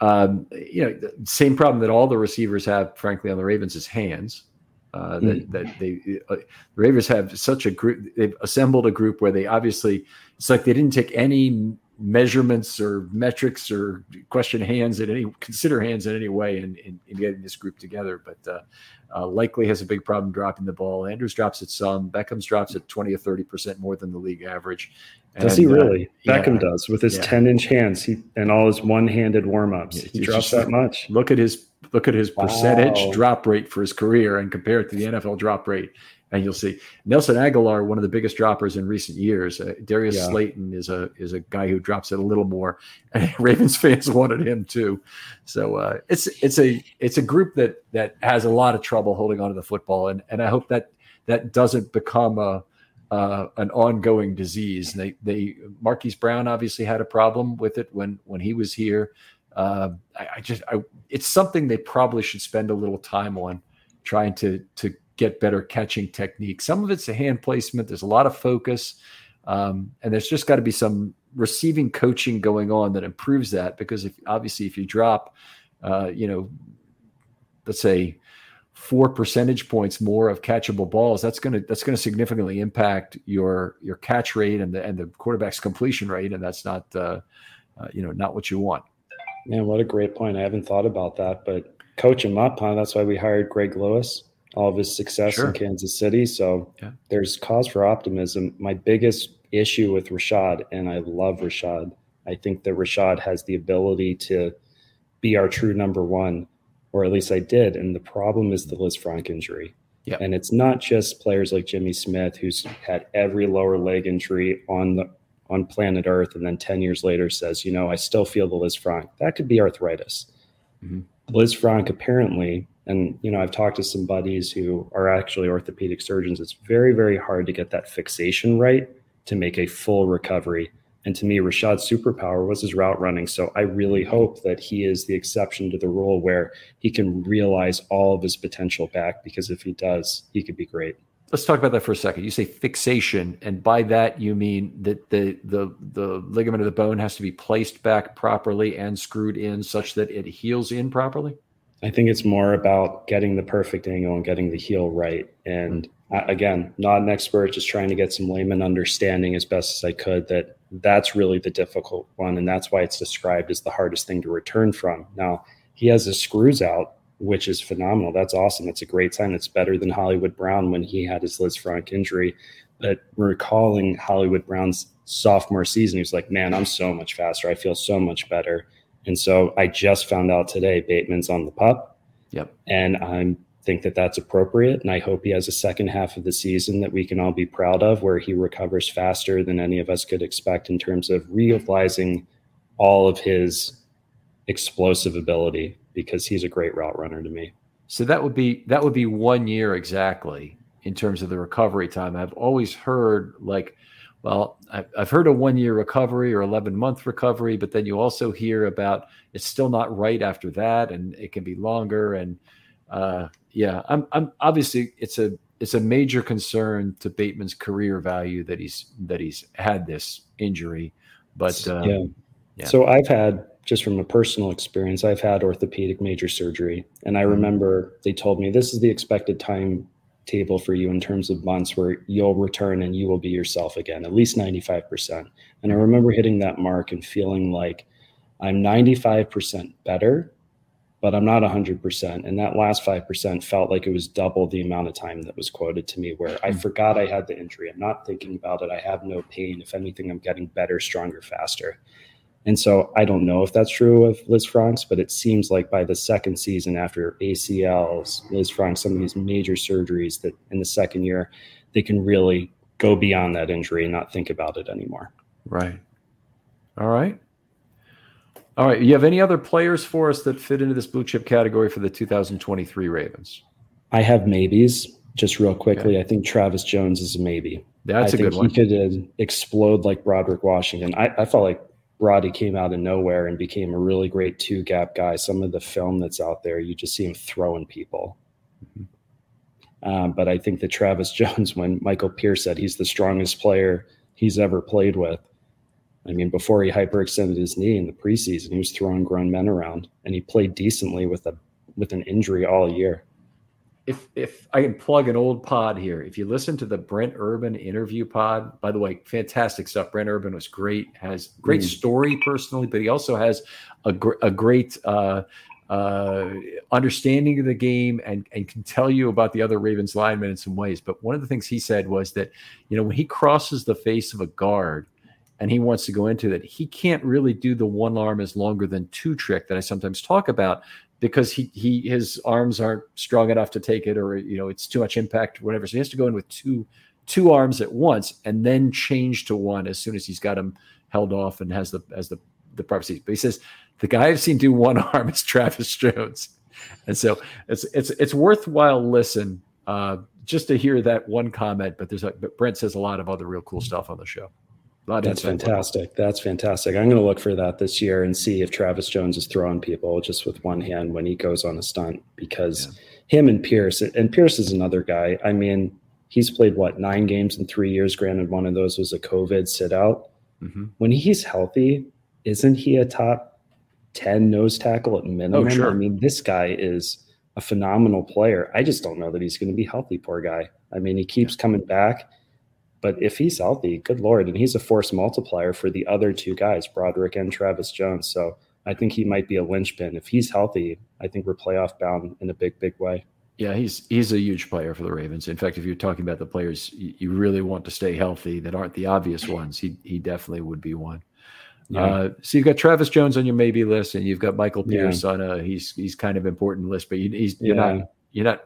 Um, you know, same problem that all the receivers have, frankly, on the Ravens is hands. Uh, that, mm. that they uh, the Ravens have such a group. They've assembled a group where they obviously it's like they didn't take any measurements or metrics or question hands in any consider hands in any way in, in, in getting this group together. But uh, uh, Likely has a big problem dropping the ball. Andrews drops it some. Beckham's drops it 20 or 30 percent more than the league average. And, does he uh, really? Uh, Beckham yeah, does with his yeah. 10 inch hands he, and all his one handed warm ups. He drops that much. Look at his look at his percentage wow. drop rate for his career and compare it to the NFL drop rate and you'll see Nelson Agholor, one of the biggest droppers in recent years. Uh, Darius yeah. Slayton is a is a guy who drops it a little more, and Ravens fans wanted him too. So uh, it's it's a it's a group that that has a lot of trouble holding on to the football, and and I hope that that doesn't become a uh, an ongoing disease. They they Marquise Brown obviously had a problem with it when when he was here. Uh, I, I just I, it's something they probably should spend a little time on trying to to get better catching technique. Some of it's a hand placement. There's a lot of focus, um, and there's just got to be some receiving coaching going on that improves that. Because if obviously if you drop, uh, you know, let's say four percentage points more of catchable balls, that's gonna that's gonna significantly impact your your catch rate and the and the quarterback's completion rate, and that's not uh, uh, you know not what you want. Man, what a great point! I haven't thought about that, but coach him up, huh? That's why we hired Greg Lewis all of his success sure. in Kansas City. So yeah. there's cause for optimism. My biggest issue with Rashad, and I love Rashad, I think that Rashad has the ability to be our true number one, or at least I did. And the problem is the Lisfranc injury. Yep. And it's not just players like Jimmy Smith who's had every lower leg injury on the on planet Earth, and then 10 years later says, you know, I still feel the Lisfranc. That could be arthritis. Mm-hmm. Lisfranc apparently and you know i've talked to some buddies who are actually orthopedic surgeons. It's very very hard to get that fixation right to make a full recovery. And to me rashad's superpower was his route running. So i really hope that he is the exception to the rule where he can realize all of his potential back because if he does he could be great. Let's talk about that for a second. You say fixation and by that you mean that the the the ligament of the bone has to be placed back properly and screwed in such that it heals in properly I think it's more about getting the perfect angle and getting the heel right. And again, not an expert, just trying to get some layman understanding as best as I could that that's really the difficult one. And that's why it's described as the hardest thing to return from. Now, he has his screws out, which is phenomenal. That's awesome. That's a great sign. It's better than Hollywood Brown when he had his Liz Lisfranc injury. But recalling Hollywood Brown's sophomore season, he was like, man, I'm so much faster. I feel so much better. And so I just found out today Bateman's on the pup. Yep. And I think that that's appropriate. And I hope he has a second half of the season that we can all be proud of, where he recovers faster than any of us could expect in terms of realizing all of his explosive ability because he's a great route runner to me. So that would be that would be one year exactly in terms of the recovery time. I've always heard like well, I've heard a one year recovery or 11 month recovery, but then you also hear about it's still not right after that and it can be longer. And uh, yeah, I'm, I'm obviously it's a, it's a major concern to Bateman's career value that he's, that he's had this injury. But uh, yeah. yeah. So I've had, just from a personal experience, I've had orthopedic major surgery. And I mm-hmm. remember they told me this is the expected time table for you in terms of months where you'll return and you will be yourself again, at least 95%. And I remember hitting that mark and feeling like I'm 95% better, but I'm not 100%. And that last 5% felt like it was double the amount of time that was quoted to me, where I hmm. forgot I had the injury. I'm not thinking about it. I have no pain. If anything, I'm getting better, stronger, faster. And so I don't know if that's true of Lisfrancs, but it seems like by the second season after ACLs, Lisfranc, some of these major surgeries that in the second year, they can really go beyond that injury and not think about it anymore. Right. All right. All right. You have any other players for us that fit into this blue chip category for the 2023 Ravens? I have maybes. Just real quickly, okay. I think Travis Jones is a maybe. That's I a good one. He could uh, explode like Broderick Washington. I, I felt like Roddy came out of nowhere and became a really great two gap guy. Some of the film that's out there, you just see him throwing people. Mm-hmm. Um, but I think that Travis Jones, when Michael Pierce said he's the strongest player he's ever played with, I mean, before he hyperextended his knee in the preseason, he was throwing grown men around, and he played decently with a with an injury all year if if I can plug an old pod here, if you listen to the Brent Urban interview pod, by the way, fantastic stuff. Brent Urban was great, has great mm. story personally, but he also has a, gr- a great uh, uh, understanding of the game and, and can tell you about the other Ravens linemen in some ways. But one of the things he said was that, you know, when he crosses the face of a guard and he wants to go into that, he can't really do the one arm is longer than two trick that I sometimes talk about because he he his arms aren't strong enough to take it or you know it's too much impact or whatever. So he has to go in with two two arms at once and then change to one as soon as he's got him held off and has the as the the proper seat. But he says the guy i've seen do one arm is travis jones. And so it's it's it's worthwhile listen uh just to hear that one comment but there's a but brent says a lot of other real cool stuff on the show that's fantastic. That's fantastic. I'm going to look for that this year and see if Travis Jones is throwing people just with one hand when he goes on a stunt because yeah. him and Pierce, and Pierce is another guy. I mean, he's played what, nine games in three years? Granted, one of those was a COVID sit out. Mm-hmm. When he's healthy, isn't he a top 10 nose tackle at minimum? Oh, sure. I mean, this guy is a phenomenal player. I just don't know that he's going to be healthy, poor guy. I mean, he keeps yeah. coming back but if he's healthy, good lord, and he's a force multiplier for the other two guys, Broderick and Travis Jones. So I think he might be a linchpin. If he's healthy, I think we're playoff bound in a big, big way. Yeah, he's he's a huge player for the Ravens. In fact, if you're talking about the players you really want to stay healthy that aren't the obvious ones, he he definitely would be one. Yeah. Uh, so you've got Travis Jones on your maybe list, and you've got Michael Pierce yeah. on a he's he's kind of important list, but you, he's you're yeah. not you're not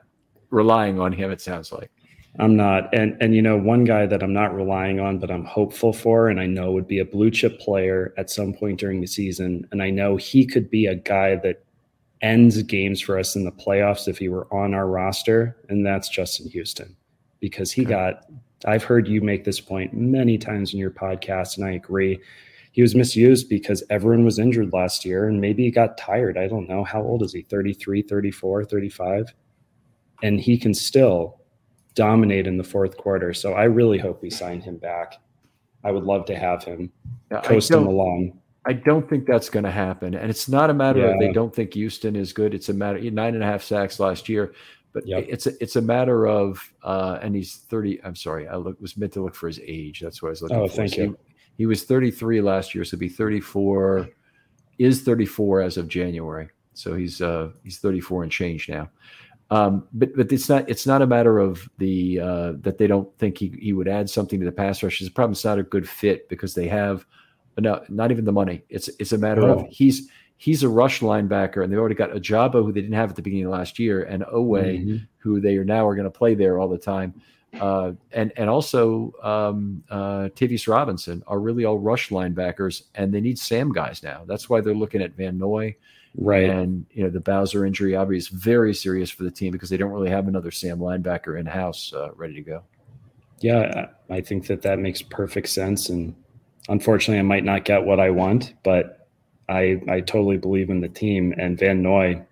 relying on him. It sounds like. I'm not. And and you know, one guy that I'm not relying on, but I'm hopeful for, and I know would be a blue chip player at some point during the season. And I know he could be a guy that ends games for us in the playoffs if he were on our roster, and that's Justin Houston. Because he got I've heard you make this point many times in your podcast, and I agree. He was misused because everyone was injured last year, and maybe he got tired. I don't know. How old is he? 33, 34, 35? And he can still dominate in the fourth quarter. So I really hope we sign him back. I would love to have him yeah, coast him along. I don't think that's going to happen. And it's not a matter yeah. of they don't think Houston is good. It's a matter nine and a half sacks last year, but yep. it's a, it's a matter of uh, and he's thirty. I'm sorry, I look, was meant to look for his age. That's what I was looking oh, for. thank so you. He, he, was 33 last year, so be 34. Is 34 as of January. So he's uh, he's 34 and change now. Um, but but it's not it's not a matter of the uh, that they don't think he, he would add something to the pass rush. It's a problem. It's not a good fit because they have no not even the money. It's it's a matter oh. of he's he's a rush linebacker and they already got Ojabo who they didn't have at the beginning of last year and Oweh mm-hmm. who they are now are going to play there all the time. Uh, and and also um, uh, Tavius Robinson are really all rush linebackers and they need Sam guys now. That's why they're looking at Van Noy Right. And, you know, the Bowser injury obviously is very serious for the team because they don't really have another Sam linebacker in house uh, ready to go. Yeah, I think that that makes perfect sense. And unfortunately, I might not get what I want, but I, I totally believe in the team. And Van Noy,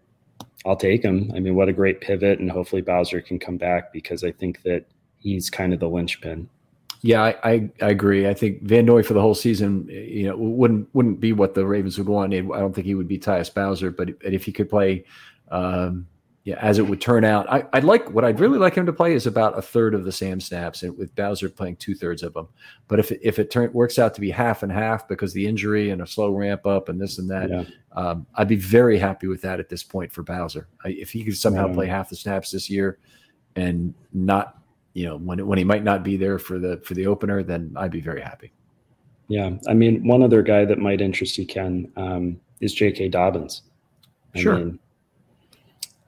I'll take him. I mean, what a great pivot. And hopefully Bowser can come back because I think that he's kind of the linchpin. Yeah, I, I, I, agree. I think Van Noy for the whole season, you know, wouldn't wouldn't be what the Ravens would want. I don't think he would be Tyus Bowser, but if he could play, um, yeah, as it would turn out, I, would like what I'd really like him to play is about a third of the Sam snaps, and with Bowser playing two thirds of them. But if if it turn, works out to be half and half because the injury and a slow ramp up and this and that, yeah. um, I'd be very happy with that at this point for Bowser. I, if he could somehow yeah. play half the snaps this year and not you know when when he might not be there for the for the opener, then I'd be very happy. Yeah, I mean, one other guy that might interest you, Ken, um, is J.K. Dobbins. I sure. Mean,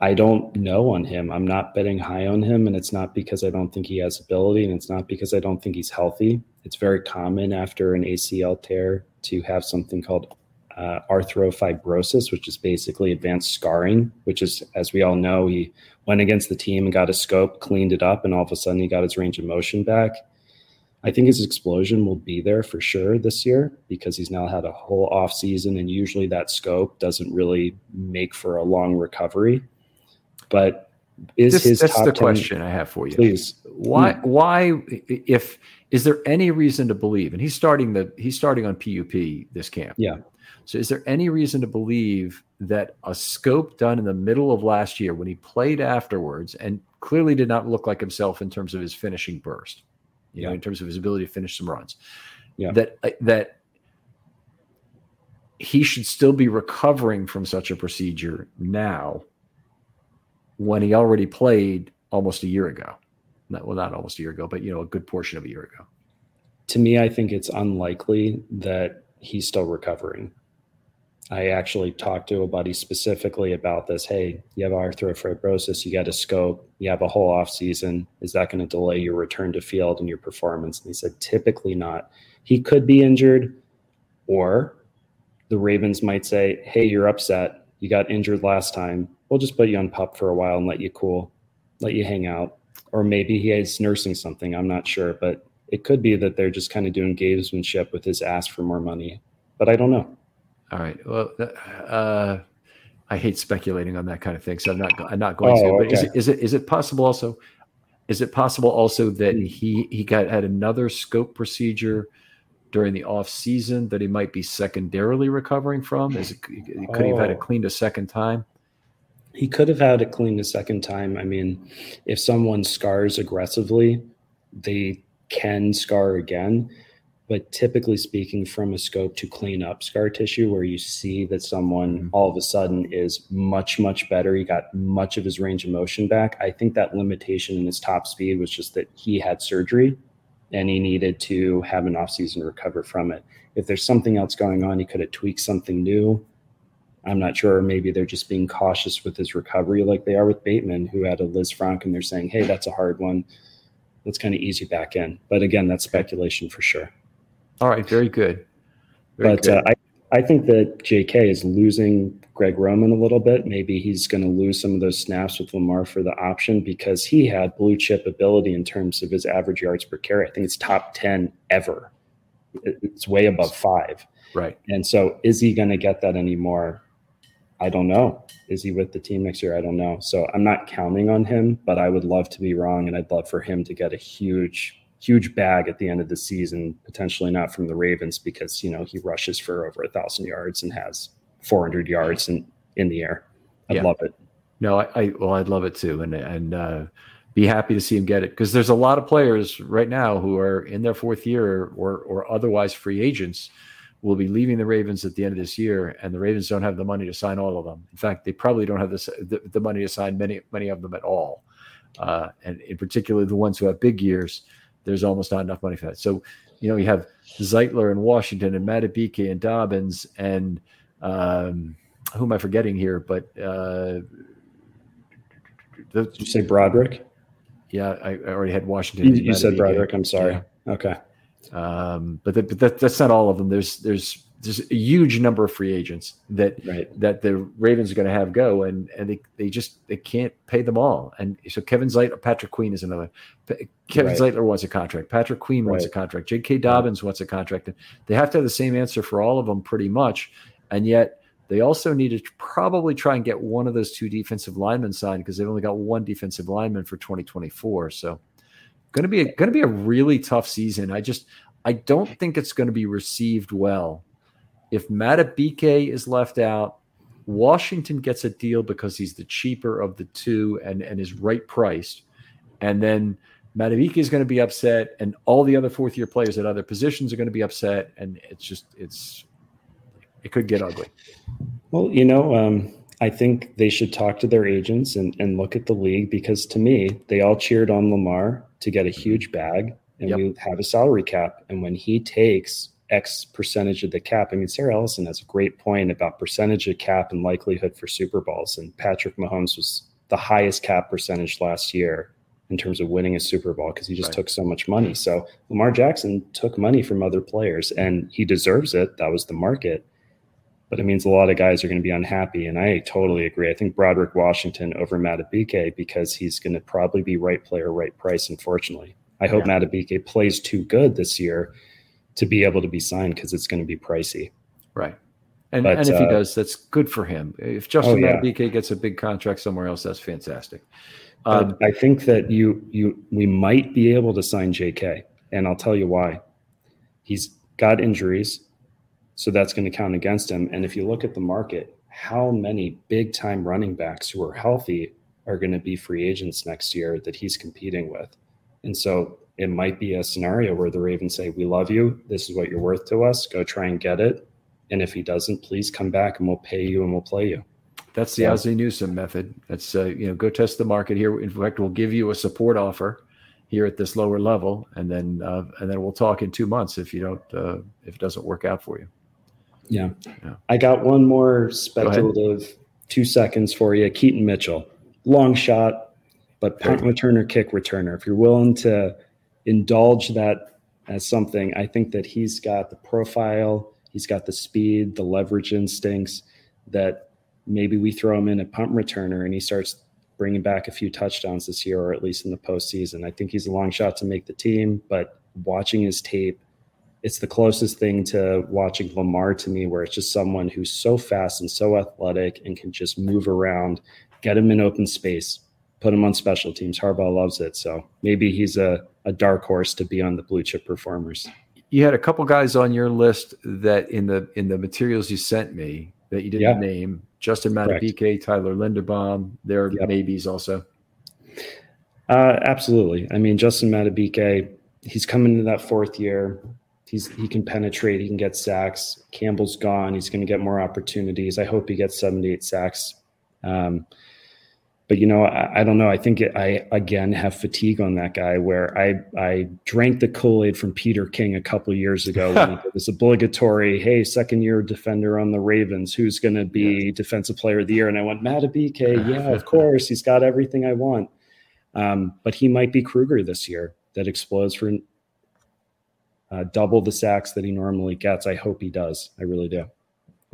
I don't know on him. I'm not betting high on him, and it's not because I don't think he has ability, and it's not because I don't think he's healthy. It's very common after an ACL tear to have something called uh, arthrofibrosis, which is basically advanced scarring, which is, as we all know, he went against the team and got a scope, cleaned it up, and all of a sudden he got his range of motion back. I think his explosion will be there for sure this year because he's now had a whole off season, and usually that scope doesn't really make for a long recovery. But is this, his that's the 10, question I have for you? Please, why? Why? If is there any reason to believe? And he's starting the he's starting on PUP this camp. Yeah. So, is there any reason to believe that a scope done in the middle of last year when he played afterwards and clearly did not look like himself in terms of his finishing burst, you yeah. know, in terms of his ability to finish some runs, yeah. that uh, that he should still be recovering from such a procedure now when he already played almost a year ago. Not, well, not almost a year ago, but you know, a good portion of a year ago. To me, I think it's unlikely that he's still recovering. I actually talked to a buddy specifically about this. Hey, you have arthrofibrosis, you got a scope, you have a whole off season. Is that going to delay your return to field and your performance? And he said, typically not. He could be injured, or the Ravens might say, Hey, you're upset. You got injured last time. We'll just put you on pup for a while and let you cool, let you hang out. Or maybe he is nursing something. I'm not sure, but it could be that they're just kind of doing gamesmanship with his ask for more money. But I don't know. All right. Well, uh, I hate speculating on that kind of thing, so I'm not. I'm not going oh, to. But okay. is, it, is it is it possible also? Is it possible also that he he got had another scope procedure during the off season that he might be secondarily recovering from? Is it, could he have had it oh. cleaned a second time? He could have had it cleaned a second time. I mean, if someone scars aggressively, they can scar again. But typically speaking, from a scope to clean up scar tissue, where you see that someone mm-hmm. all of a sudden is much, much better, he got much of his range of motion back. I think that limitation in his top speed was just that he had surgery and he needed to have an offseason recover from it. If there's something else going on, he could have tweaked something new. I'm not sure. Maybe they're just being cautious with his recovery, like they are with Bateman, who had a Lisfranc and they're saying, "Hey, that's a hard one. Let's kind of ease you back in." But again, that's speculation for sure. All right, very good. Very but good. Uh, I I think that J.K. is losing Greg Roman a little bit. Maybe he's going to lose some of those snaps with Lamar for the option because he had blue chip ability in terms of his average yards per carry. I think it's top 10 ever. It's way above five. Right. And so is he going to get that anymore? I don't know. Is he with the team next year? I don't know. So I'm not counting on him, but I would love to be wrong. And I'd love for him to get a huge huge bag at the end of the season, potentially not from the Ravens because, you know, he rushes for over a thousand yards and has 400 yards in, in the air. I'd yeah. love it. No, I, I, well, I'd love it too. And, and, uh, be happy to see him get it because there's a lot of players right now who are in their fourth year or, or otherwise free agents will be leaving the Ravens at the end of this year, and the Ravens don't have the money to sign all of them. In fact, they probably don't have the, the money to sign many many of them at all, uh, and in particular the ones who have big years there's almost not enough money for that. So, you know, you have Zeitler and Washington and Madubuike and Dobbins and um, who am I forgetting here? But uh, the, Did you say Broderick? Yeah, I, I already had Washington. You, you said Broderick. I'm sorry. Yeah. Okay. Um, but, the, but that, that's not all of them. There's there's there's a huge number of free agents that right. that the Ravens are going to have go, and and they, they just they can't pay them all. And so Kevin Zeitler, Patrick Queen is another. Kevin right. Zeitler wants a contract. Patrick Queen right. wants a contract. J.K. Dobbins wants a contract. And they have to have the same answer for all of them, pretty much. And yet they also need to probably try and get one of those two defensive linemen signed because they've only got one defensive lineman for 2024. So going to be a, going to be a really tough season. I just I don't think it's going to be received well if Madubuike is left out, Washington gets a deal because he's the cheaper of the two and, and is right priced. And then Madubuike is going to be upset, and all the other fourth year players at other positions are going to be upset. And it's just, it's, it could get ugly. Well, you know, um, I think they should talk to their agents and, and look at the league because to me, they all cheered on Lamar to get a huge bag and yep. we have a salary cap. And when he takes X percentage of the cap. I mean, Sarah Ellison has a great point about percentage of cap and likelihood for Super Bowls. And Patrick Mahomes was the highest cap percentage last year in terms of winning a Super Bowl because he just right. took so much money. So Lamar Jackson took money from other players and he deserves it. That was the market. But it means a lot of guys are going to be unhappy. And I totally agree. I think Broderick Washington over Madubuike because he's going to probably be right player, right price, unfortunately. I hope yeah. Madubuike plays too good this year to be able to be signed because it's going to be pricey. Right. And, but, and if uh, he does, that's good for him. If Justin oh, yeah. gets a big contract somewhere else, that's fantastic. Um, I think that you you we might be able to sign J.K. and I'll tell you why. He's got injuries. So that's going to count against him. And if you look at the market, how many big time running backs who are healthy are going to be free agents next year that he's competing with? And so it might be a scenario where the Ravens say, We love you. This is what you're worth to us. Go try and get it. And if he doesn't, please come back and we'll pay you and we'll play you. That's the yeah. Ozzie Newsome method. That's uh, you know, go test the market here. In fact, we'll give you a support offer here at this lower level, and then uh, and then we'll talk in two months if you don't uh, if it doesn't work out for you. Yeah. yeah. I got one more speculative two seconds for you. Keaton Mitchell, long shot, but punt returner, kick returner. If you're willing to indulge that as something, I think that he's got the profile, he's got the speed, the leverage instincts that maybe we throw him in a punt returner and he starts bringing back a few touchdowns this year, or at least in the postseason. I think he's a long shot to make the team, but watching his tape, it's the closest thing to watching Lamar to me, where it's just someone who's so fast and so athletic and can just move around, get him in open space, put him on special teams. Harbaugh loves it. So maybe he's a, a dark horse to be on the blue chip performers. You had a couple guys on your list that in the in the materials you sent me that you didn't yeah. name. Justin Madubuike, Tyler Linderbaum, they're yep. maybes also. Uh, absolutely. I mean, Justin Madubuike, he's coming into that fourth year. He's he can penetrate. He can get sacks. Campbell's gone. He's going to get more opportunities. I hope he gets 78 sacks. Um, but you know, I, I don't know. I think it, I again have fatigue on that guy. Where I I drank the Kool Aid from Peter King a couple years ago when it was obligatory. Hey, second year defender on the Ravens. Who's going to be yeah. defensive player of the year? And I went matt Madubuike. Yeah, of course. He's got everything I want. Um, but he might be Kruger this year. That explodes for uh, double the sacks that he normally gets. I hope he does. I really do.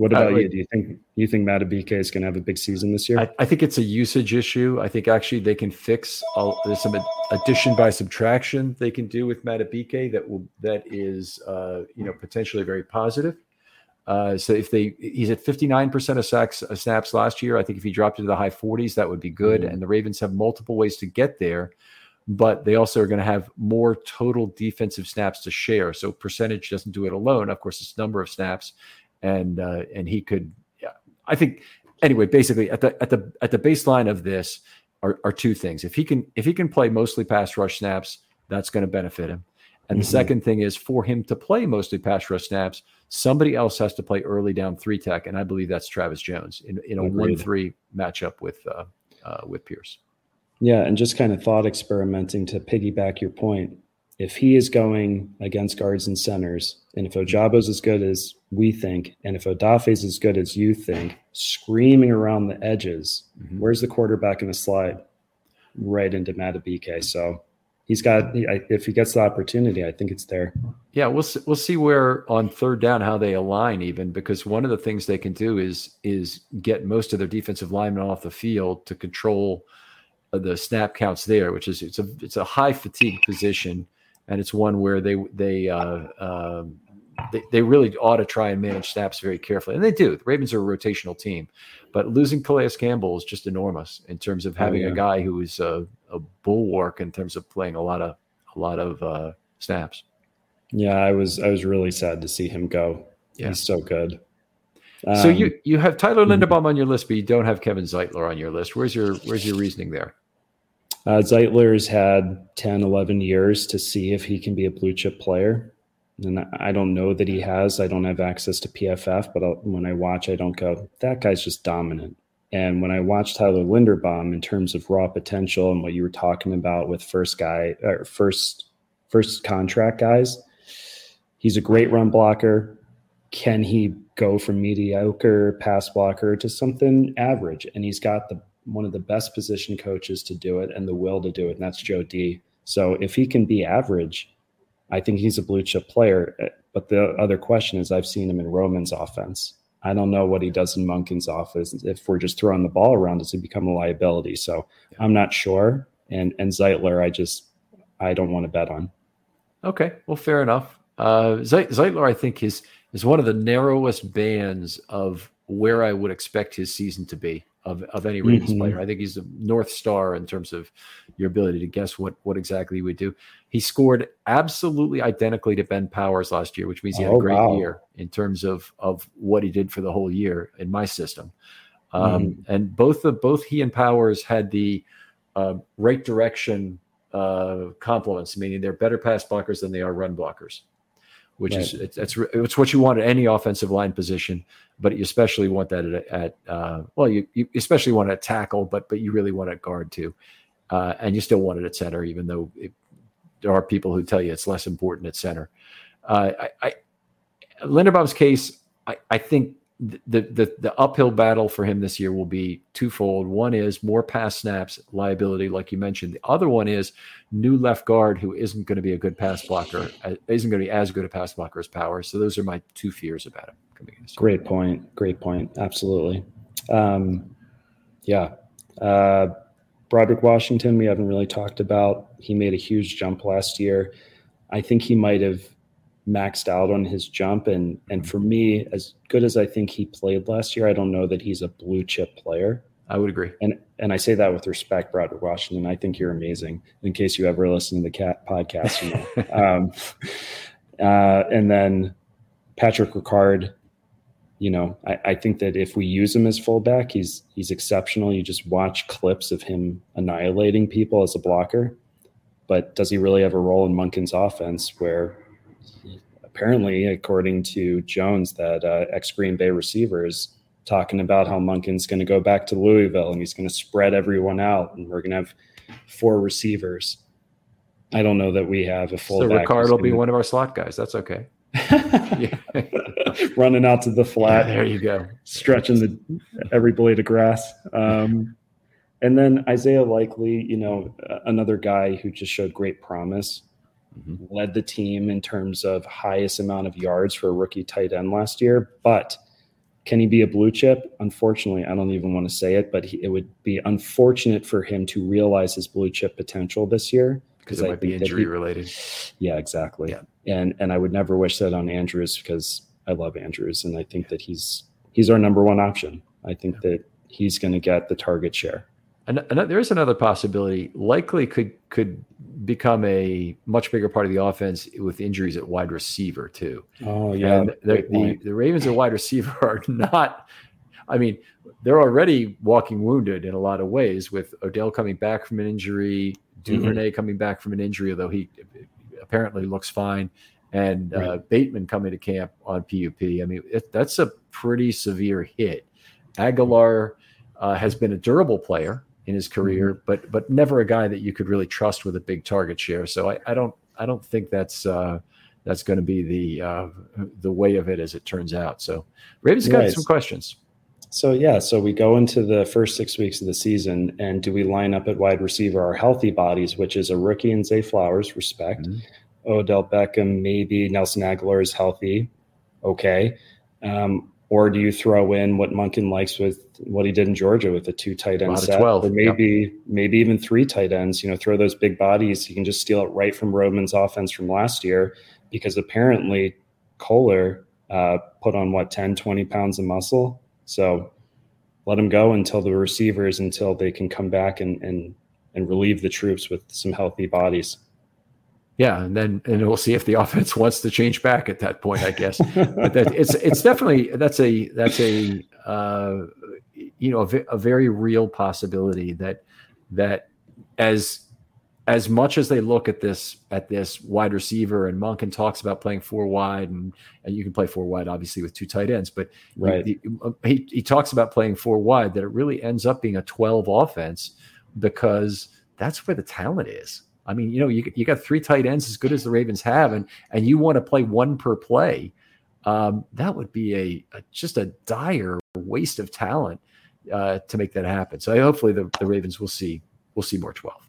What about you? Do you think you think Madubuike is going to have a big season this year? I, I, think it's a usage issue. I think actually they can fix. All, there's some addition by subtraction they can do with Madubuike that will that is uh, you know potentially very positive. Uh, so if they he's at 59% of sacks uh, snaps last year, I think if he dropped into the high 40s, that would be good. Mm-hmm. And the Ravens have multiple ways to get there but they also are going to have more total defensive snaps to share. So percentage doesn't do it alone. Of course, it's number of snaps, and uh, and he could. Yeah, I think anyway. Basically, at the at the at the baseline of this are, are two things. If he can if he can play mostly pass rush snaps, that's going to benefit him. And mm-hmm. the second thing is for him to play mostly pass rush snaps, somebody else has to play early down three tech, and I believe that's Travis Jones in, in a one three matchup with uh, uh, with Pierce. Yeah, and just kind of thought experimenting to piggyback your point. If he is going against guards and centers, and if Ojabo's as good as we think, and if Odafe's as good as you think, screaming around the edges, mm-hmm. where's the quarterback in the slide? Right into Madubuike. So he's got if he gets the opportunity, I think it's there. Yeah, we'll see, we'll see where on third down how they align even because one of the things they can do is is get most of their defensive linemen off the field to control – the snap counts there, which is it's a it's a high fatigue position, and it's one where they they uh, um, they, they really ought to try and manage snaps very carefully, and they do. The Ravens are a rotational team, but losing Calais Campbell is just enormous in terms of oh, having oh, yeah. a guy who is a, a, bulwark in terms of playing a lot of a lot of uh, snaps. Yeah, I was I was really sad to see him go. Yeah. He's so good. Um, so you you have Tyler mm-hmm. Linderbaum on your list, but you don't have Kevin Zeitler on your list. Where's your where's your reasoning there? Uh, Zeitler's had 10, 11 years to see if he can be a blue chip player. And I don't know that he has. I don't have access to PFF, but I'll, when I watch, I don't go, that guy's just dominant. And when I watch Tyler Linderbaum in terms of raw potential and what you were talking about with first guy or first first contract guys, he's a great run blocker. Can he go from mediocre pass blocker to something average? And he's got the one of the best position coaches to do it and the will to do it, and that's Joe D. So if he can be average, I think he's a blue chip player. But the other question is, I've seen him in Roman's offense. I don't know what he does in Monken's office. If we're just throwing the ball around, does he become a liability? So. I'm not sure. And and Zeitler, I just I don't want to bet on. Okay, well, fair enough. Uh, Zeitler, I think is is one of the narrowest bands of where I would expect his season to be of, of any Ravens Mhm. player. I think he's a north star in terms of your ability to guess what what exactly he would do. He scored absolutely identically to Ben Powers last year, which means he had Oh, a great wow. year in terms of of what he did for the whole year in my system. Um, Mm-hmm. And both the both he and Powers had the uh, right direction uh, compliments, meaning they're better pass blockers than they are run blockers, which is it's, it's it's what you want at any offensive line position, but you especially want that at, at uh, well, you, you especially want at tackle, but but you really want at guard too, uh, and you still want it at center, even though it, there are people who tell you it's less important at center. Uh, I, I Linderbaum's case, I, I think the, the the uphill battle for him this year will be twofold. One is more pass snaps liability, like you mentioned. The other one is new left guard who isn't going to be a good pass blocker, uh, isn't going to be as good a pass blocker as Power. So those are my two fears about him coming in. Great point. Great point. Absolutely. Um, yeah. Uh, Broderick Washington, we haven't really talked about. He made a huge jump last year. I think he might have maxed out on his jump. And and for me, as good as I think he played last year, I don't know that he's a blue chip player. I would agree. And and I say that with respect, Broderick Washington. I think you're amazing. In case you ever listen to the cat podcast, you know. um, uh, and then Patrick Ricard, you know, I, I think that if we use him as fullback, he's he's exceptional. You just watch clips of him annihilating people as a blocker. But does he really have a role in Monken's offense where apparently, according to Jones, that uh, ex Green Bay receiver is talking about how Monken's going to go back to Louisville and he's going to spread everyone out and we're going to have four receivers. I don't know that we have a full. So. Ricard will be one of our slot guys. That's okay. Running out to the flat, there you go. stretching the every blade of grass. Um, and then Isaiah Likely, you know, another guy who just showed great promise, Mhm. led the team in terms of highest amount of yards for a rookie tight end last year. But can he be a blue chip? Unfortunately, I don't even want to say it, but he, it would be unfortunate for him to realize his blue chip potential this year Because it I might be injury he- related. yeah, exactly. Yeah. And and I would never wish that on Andrews because I love Andrews and I think that he's he's our number one option. I think that he's going to get the target share. And, and there is another possibility. Likely could could become a much bigger part of the offense with injuries at wide receiver too. Oh yeah, and the, the, the Ravens at wide receiver are not. I mean, they're already walking wounded in a lot of ways with Odell coming back from an injury, Mm-hmm. Coming back from an injury, although he apparently looks fine, and uh, Bateman coming to camp on PUP. I mean, it, that's a pretty severe hit. Agholor uh, has been a durable player in his career, Mm-hmm. but but never a guy that you could really trust with a big target share. So I, I don't I don't think that's uh, that's going to be the uh, the way of it as it turns out. So Ravens got Right. some questions. So yeah, so we go into the first six weeks of the season, and do we line up at wide receiver our healthy bodies, which is a rookie and Zay Flowers, respect. Mhm. Odell Beckham, maybe Nelson Agholor is healthy, okay. Um, or do you throw in what Monken likes with what he did in Georgia with the two tight end Lot set, 12, or maybe maybe even three tight ends? You know, throw those big bodies. You can just steal it right from Roman's offense from last year, because apparently Kolar uh, put on what 10, 20 pounds of muscle. So let him go until the receivers until they can come back and and and relieve the troops with some healthy bodies. Yeah, and then and we'll see if the offense wants to change back at that point. I guess, but that, it's it's definitely that's a that's a uh, you know a, a very real possibility that that as as much as they look at this at this wide receiver and Monken talks about playing four wide and and you can play four wide obviously with two tight ends, but Right. he, he he talks about playing four wide that it really ends up being a twelve offense because that's where the talent is. I mean, you know, you you got three tight ends as good as the Ravens have, and and you want to play one per play. Um, that would be a, a just a dire waste of talent uh, to make that happen. So hopefully the, the Ravens will see will see more twelve.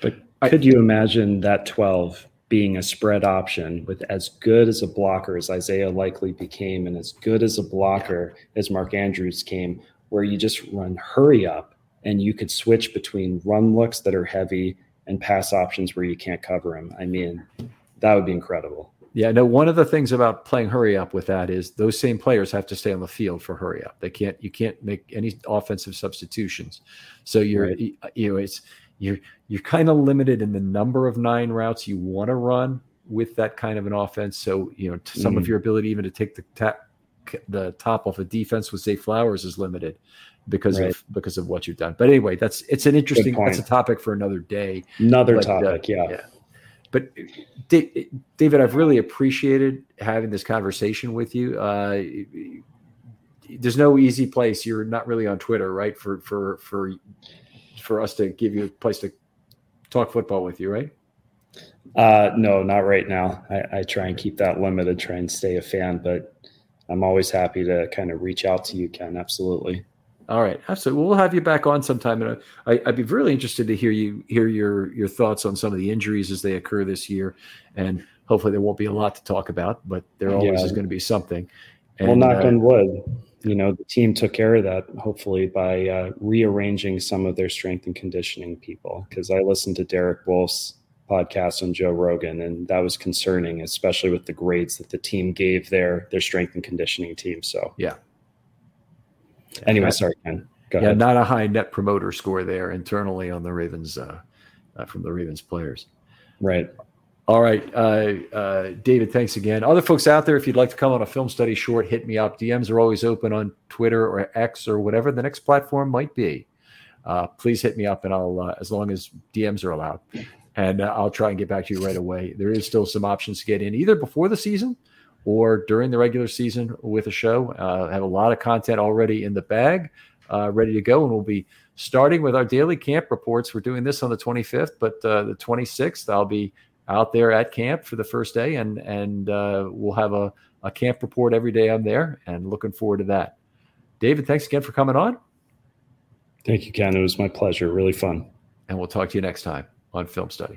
But I- could you imagine that 12 being a spread option with as good as a blocker as Isaiah Likely became and as good as a blocker as Mark Andrews came, where you just run hurry up and you could switch between run looks that are heavy and pass options where you can't cover him? I mean, that would be incredible. Yeah, no. One of the things about playing hurry up with that is those same players have to stay on the field for hurry up. They can't. You can't make any offensive substitutions. So you're, right. you, know, it's you're you're kind of limited in the number of nine routes you want to run with that kind of an offense. So you know, some mm. of your ability even to take the tap the top off a of defense with say Flowers is limited because right. of because of what you've done. But anyway, that's it's an interesting that's a topic for another day. Another but, uh, topic, uh, yeah. yeah. But David, I've really appreciated having this conversation with you. Uh, there's no easy place. You're not really on Twitter, right? For for for for us to give you a place to talk football with you, right? Uh, no, not right now. I, I try and keep that limited, try and stay a fan, but I'm always happy to kind of reach out to you, Ken. Absolutely. All right, absolutely. We'll have you back on sometime, and I, would be really interested to hear you hear your your thoughts on some of the injuries as they occur this year, and hopefully there won't be a lot to talk about, but there always yeah. is going to be something. And, well, knock uh, on wood. You know, the team took care of that hopefully by uh, rearranging some of their strength and conditioning people. Because I listened to Derek Wolfe's podcast on Joe Rogan, and that was concerning, especially with the grades that the team gave their their strength and conditioning team. So yeah, Anyway, sorry, Ken. Go yeah, ahead. not a high net promoter score there internally on the Ravens uh, uh, from the Ravens players. Right. All right, uh, uh, David. Thanks again. Other folks out there, if you'd like to come on a film study short, hit me up. DMs are always open on Twitter or X or whatever the next platform might be. Uh, please hit me up, and I'll uh, as long as DMs are allowed, and I'll try and get back to you right away. There is still some options to get in either before the season or during the regular season with a show. Uh, have a lot of content already in the bag, uh, ready to go, and we'll be starting with our daily camp reports. We're doing this on the 25th, but uh, the 26th I'll be out there at camp for the first day, and and uh, we'll have a, a camp report every day I'm there, and looking forward to that. David, thanks again for coming on. Thank you, Ken. It was my pleasure. Really fun. And we'll talk to you next time on Film Study.